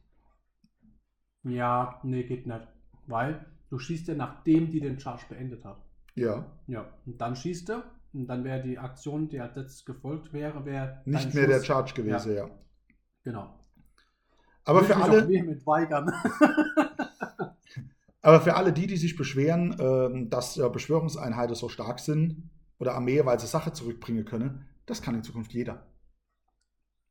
Ja, nee, geht nicht. Weil du schießt ja, nachdem die den Charge beendet hat. Ja, Ja, und dann schießt du, und dann wäre die Aktion, die als letztes gefolgt wäre, wäre. nicht mehr der Schuss. Charge gewesen, ja. Genau. Aber für alle. Aber für alle die, die sich beschweren, ähm, dass äh, Beschwörungseinheiten so stark sind oder Armee, weil sie Sache zurückbringen können, das kann in Zukunft jeder.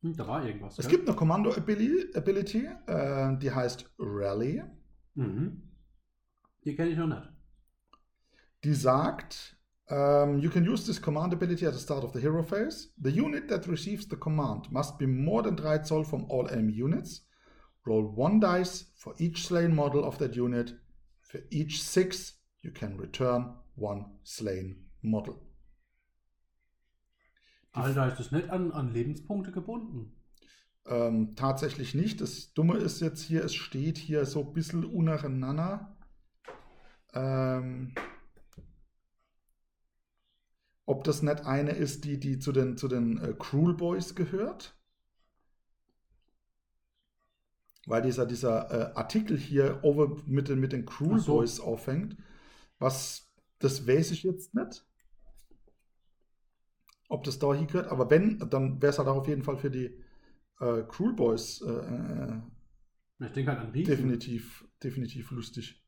Hm, da war irgendwas. Es gell? gibt eine Kommando-Ability, äh, die heißt Rally. Mhm. Die kenne ich noch nicht. Die sagt, um, you can use this command ability at the start of the hero phase. The unit that receives the command must be more than 3 Zoll from all enemy units. Roll one dice for each slain model of that unit. For each 6, you can return one slain model. Alter, ist das nicht an, an Lebenspunkte gebunden? Ähm, tatsächlich nicht. Das Dumme ist jetzt hier, es steht hier so ein bisschen untereinander. Ähm, ob das nicht eine ist, die, die zu den, zu den äh, Cruel Boys gehört. Weil dieser, dieser äh, Artikel hier over mit den, mit den Cruel so. Boys aufhängt. Was, das weiß ich jetzt nicht. Ob das da hier gehört. Aber wenn, dann wäre es halt auch auf jeden Fall für die äh, Cruel Boys äh, äh, Ich denke halt an definitiv, definitiv lustig.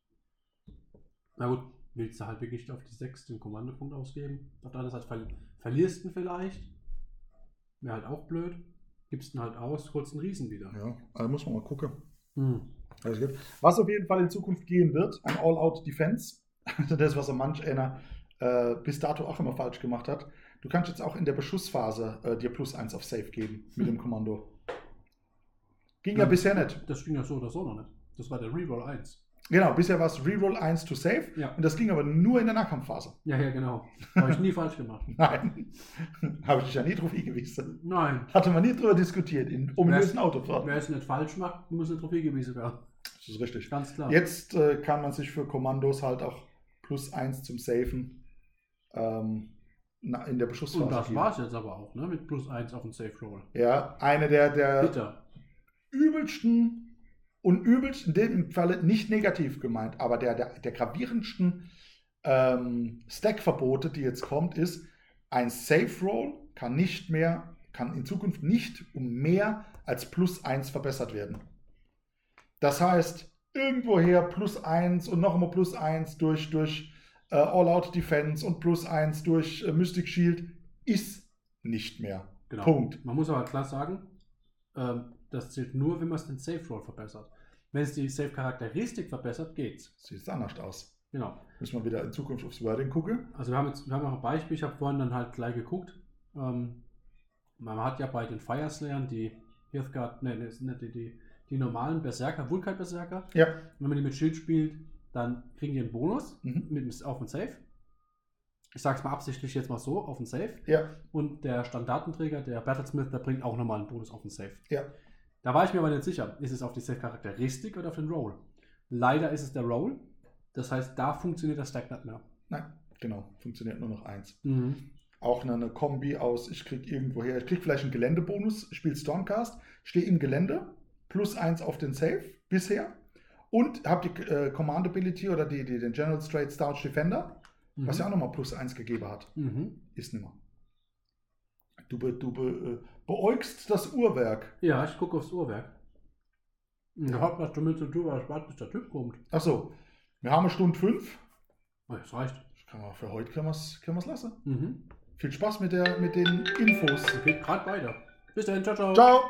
Na gut, willst du halt wirklich auf die 6 den Kommandopunkt ausgeben? Auf der anderen Seite ver verlierst du ihn vielleicht. Wäre halt auch blöd. Gibst ihn halt aus, holst einen Riesen wieder. Ja, also muss man mal gucken. Hm. Was auf jeden Fall in Zukunft gehen wird, ein All-Out-Defense. das, was er manch einer äh, bis dato auch immer falsch gemacht hat. Du kannst jetzt auch in der Beschussphase äh, dir plus 1 auf Safe geben mit dem Kommando. Ging ja, Ja. bisher nicht. Das ging ja so oder so noch nicht. Das war der Reroll 1. Genau, bisher war es Reroll 1 to Save Ja. und das ging aber nur in der Nahkampfphase. Ja, ja, genau. Habe ich nie falsch gemacht. Nein, habe ich dich ja nie drauf hingewiesen. Nein. Hatte man nie drüber diskutiert in ominösen Autofahrten. Wer es nicht falsch macht, muss eine Trophäe gewesen werden. Das ist richtig. Ganz klar. Jetzt äh, kann man sich für Kommandos halt auch plus 1 zum Safen ähm, na, in der Beschussphase Und das war es jetzt aber auch, ne? Mit plus 1 auf den Safe Roll. Ja, eine der, der Bitter. übelsten und übelst in dem Falle nicht negativ gemeint, aber der, der, der gravierendsten ähm, Stack-Verbote, die jetzt kommt, ist, ein Safe Roll kann nicht mehr, kann in Zukunft nicht um mehr als plus 1 verbessert werden. Das heißt, irgendwoher plus 1 und noch einmal plus 1 durch, durch äh, All-Out Defense und plus 1 durch äh, Mystic Shield ist nicht mehr. Genau. Punkt. Man muss aber klar sagen, ähm, das zählt nur, wenn man es den Safe Roll verbessert. Wenn es die Safe-Charakteristik verbessert, geht's. Sieht jetzt anders aus. Genau. Müssen wir wieder in Zukunft aufs Wording gucken. Also wir haben jetzt, wir haben auch ein Beispiel, ich habe vorhin dann halt gleich geguckt. Ähm, Man hat ja bei den Fireslayern die Hearthguard, ne, ne, die, die, die normalen Berserker, Vulkan-Berserker. Ja. Wenn man die mit Schild spielt, dann kriegen die einen Bonus Mhm. mit, auf den Safe. Ich sag's mal absichtlich jetzt mal so, auf den Safe. Ja. Und der Standartenträger, der Battlesmith, der bringt auch nochmal einen Bonus auf den Safe. Ja. Da war ich mir aber nicht sicher, ist es auf die Safe-Charakteristik oder auf den Roll? Leider ist es der Roll. Das heißt, da funktioniert der Stack nicht mehr. Nein, genau. Funktioniert nur noch eins. Mhm. Auch eine, eine Kombi aus, ich krieg irgendwoher, ich krieg vielleicht einen Geländebonus, spiel Stormcast, stehe im Gelände, plus eins auf den Safe bisher und habe die äh, Command Ability oder die, die, den General Straight Stouch Defender, Mhm. was ja auch nochmal plus eins gegeben hat. Mhm. Ist nimmer. Du, be, du be, äh, beäugst das Uhrwerk. Ja, ich gucke aufs Uhrwerk. Da hat was damit zu tun, weil ich warte, bis der Typ kommt. Achso, wir haben eine Stunde fünf. Oh, das reicht. Kann man, für heute können wir es können wir's lassen. Mhm. Viel Spaß mit, der, mit den Infos. Geht gerade weiter. Bis dahin, ciao, ciao. Ciao!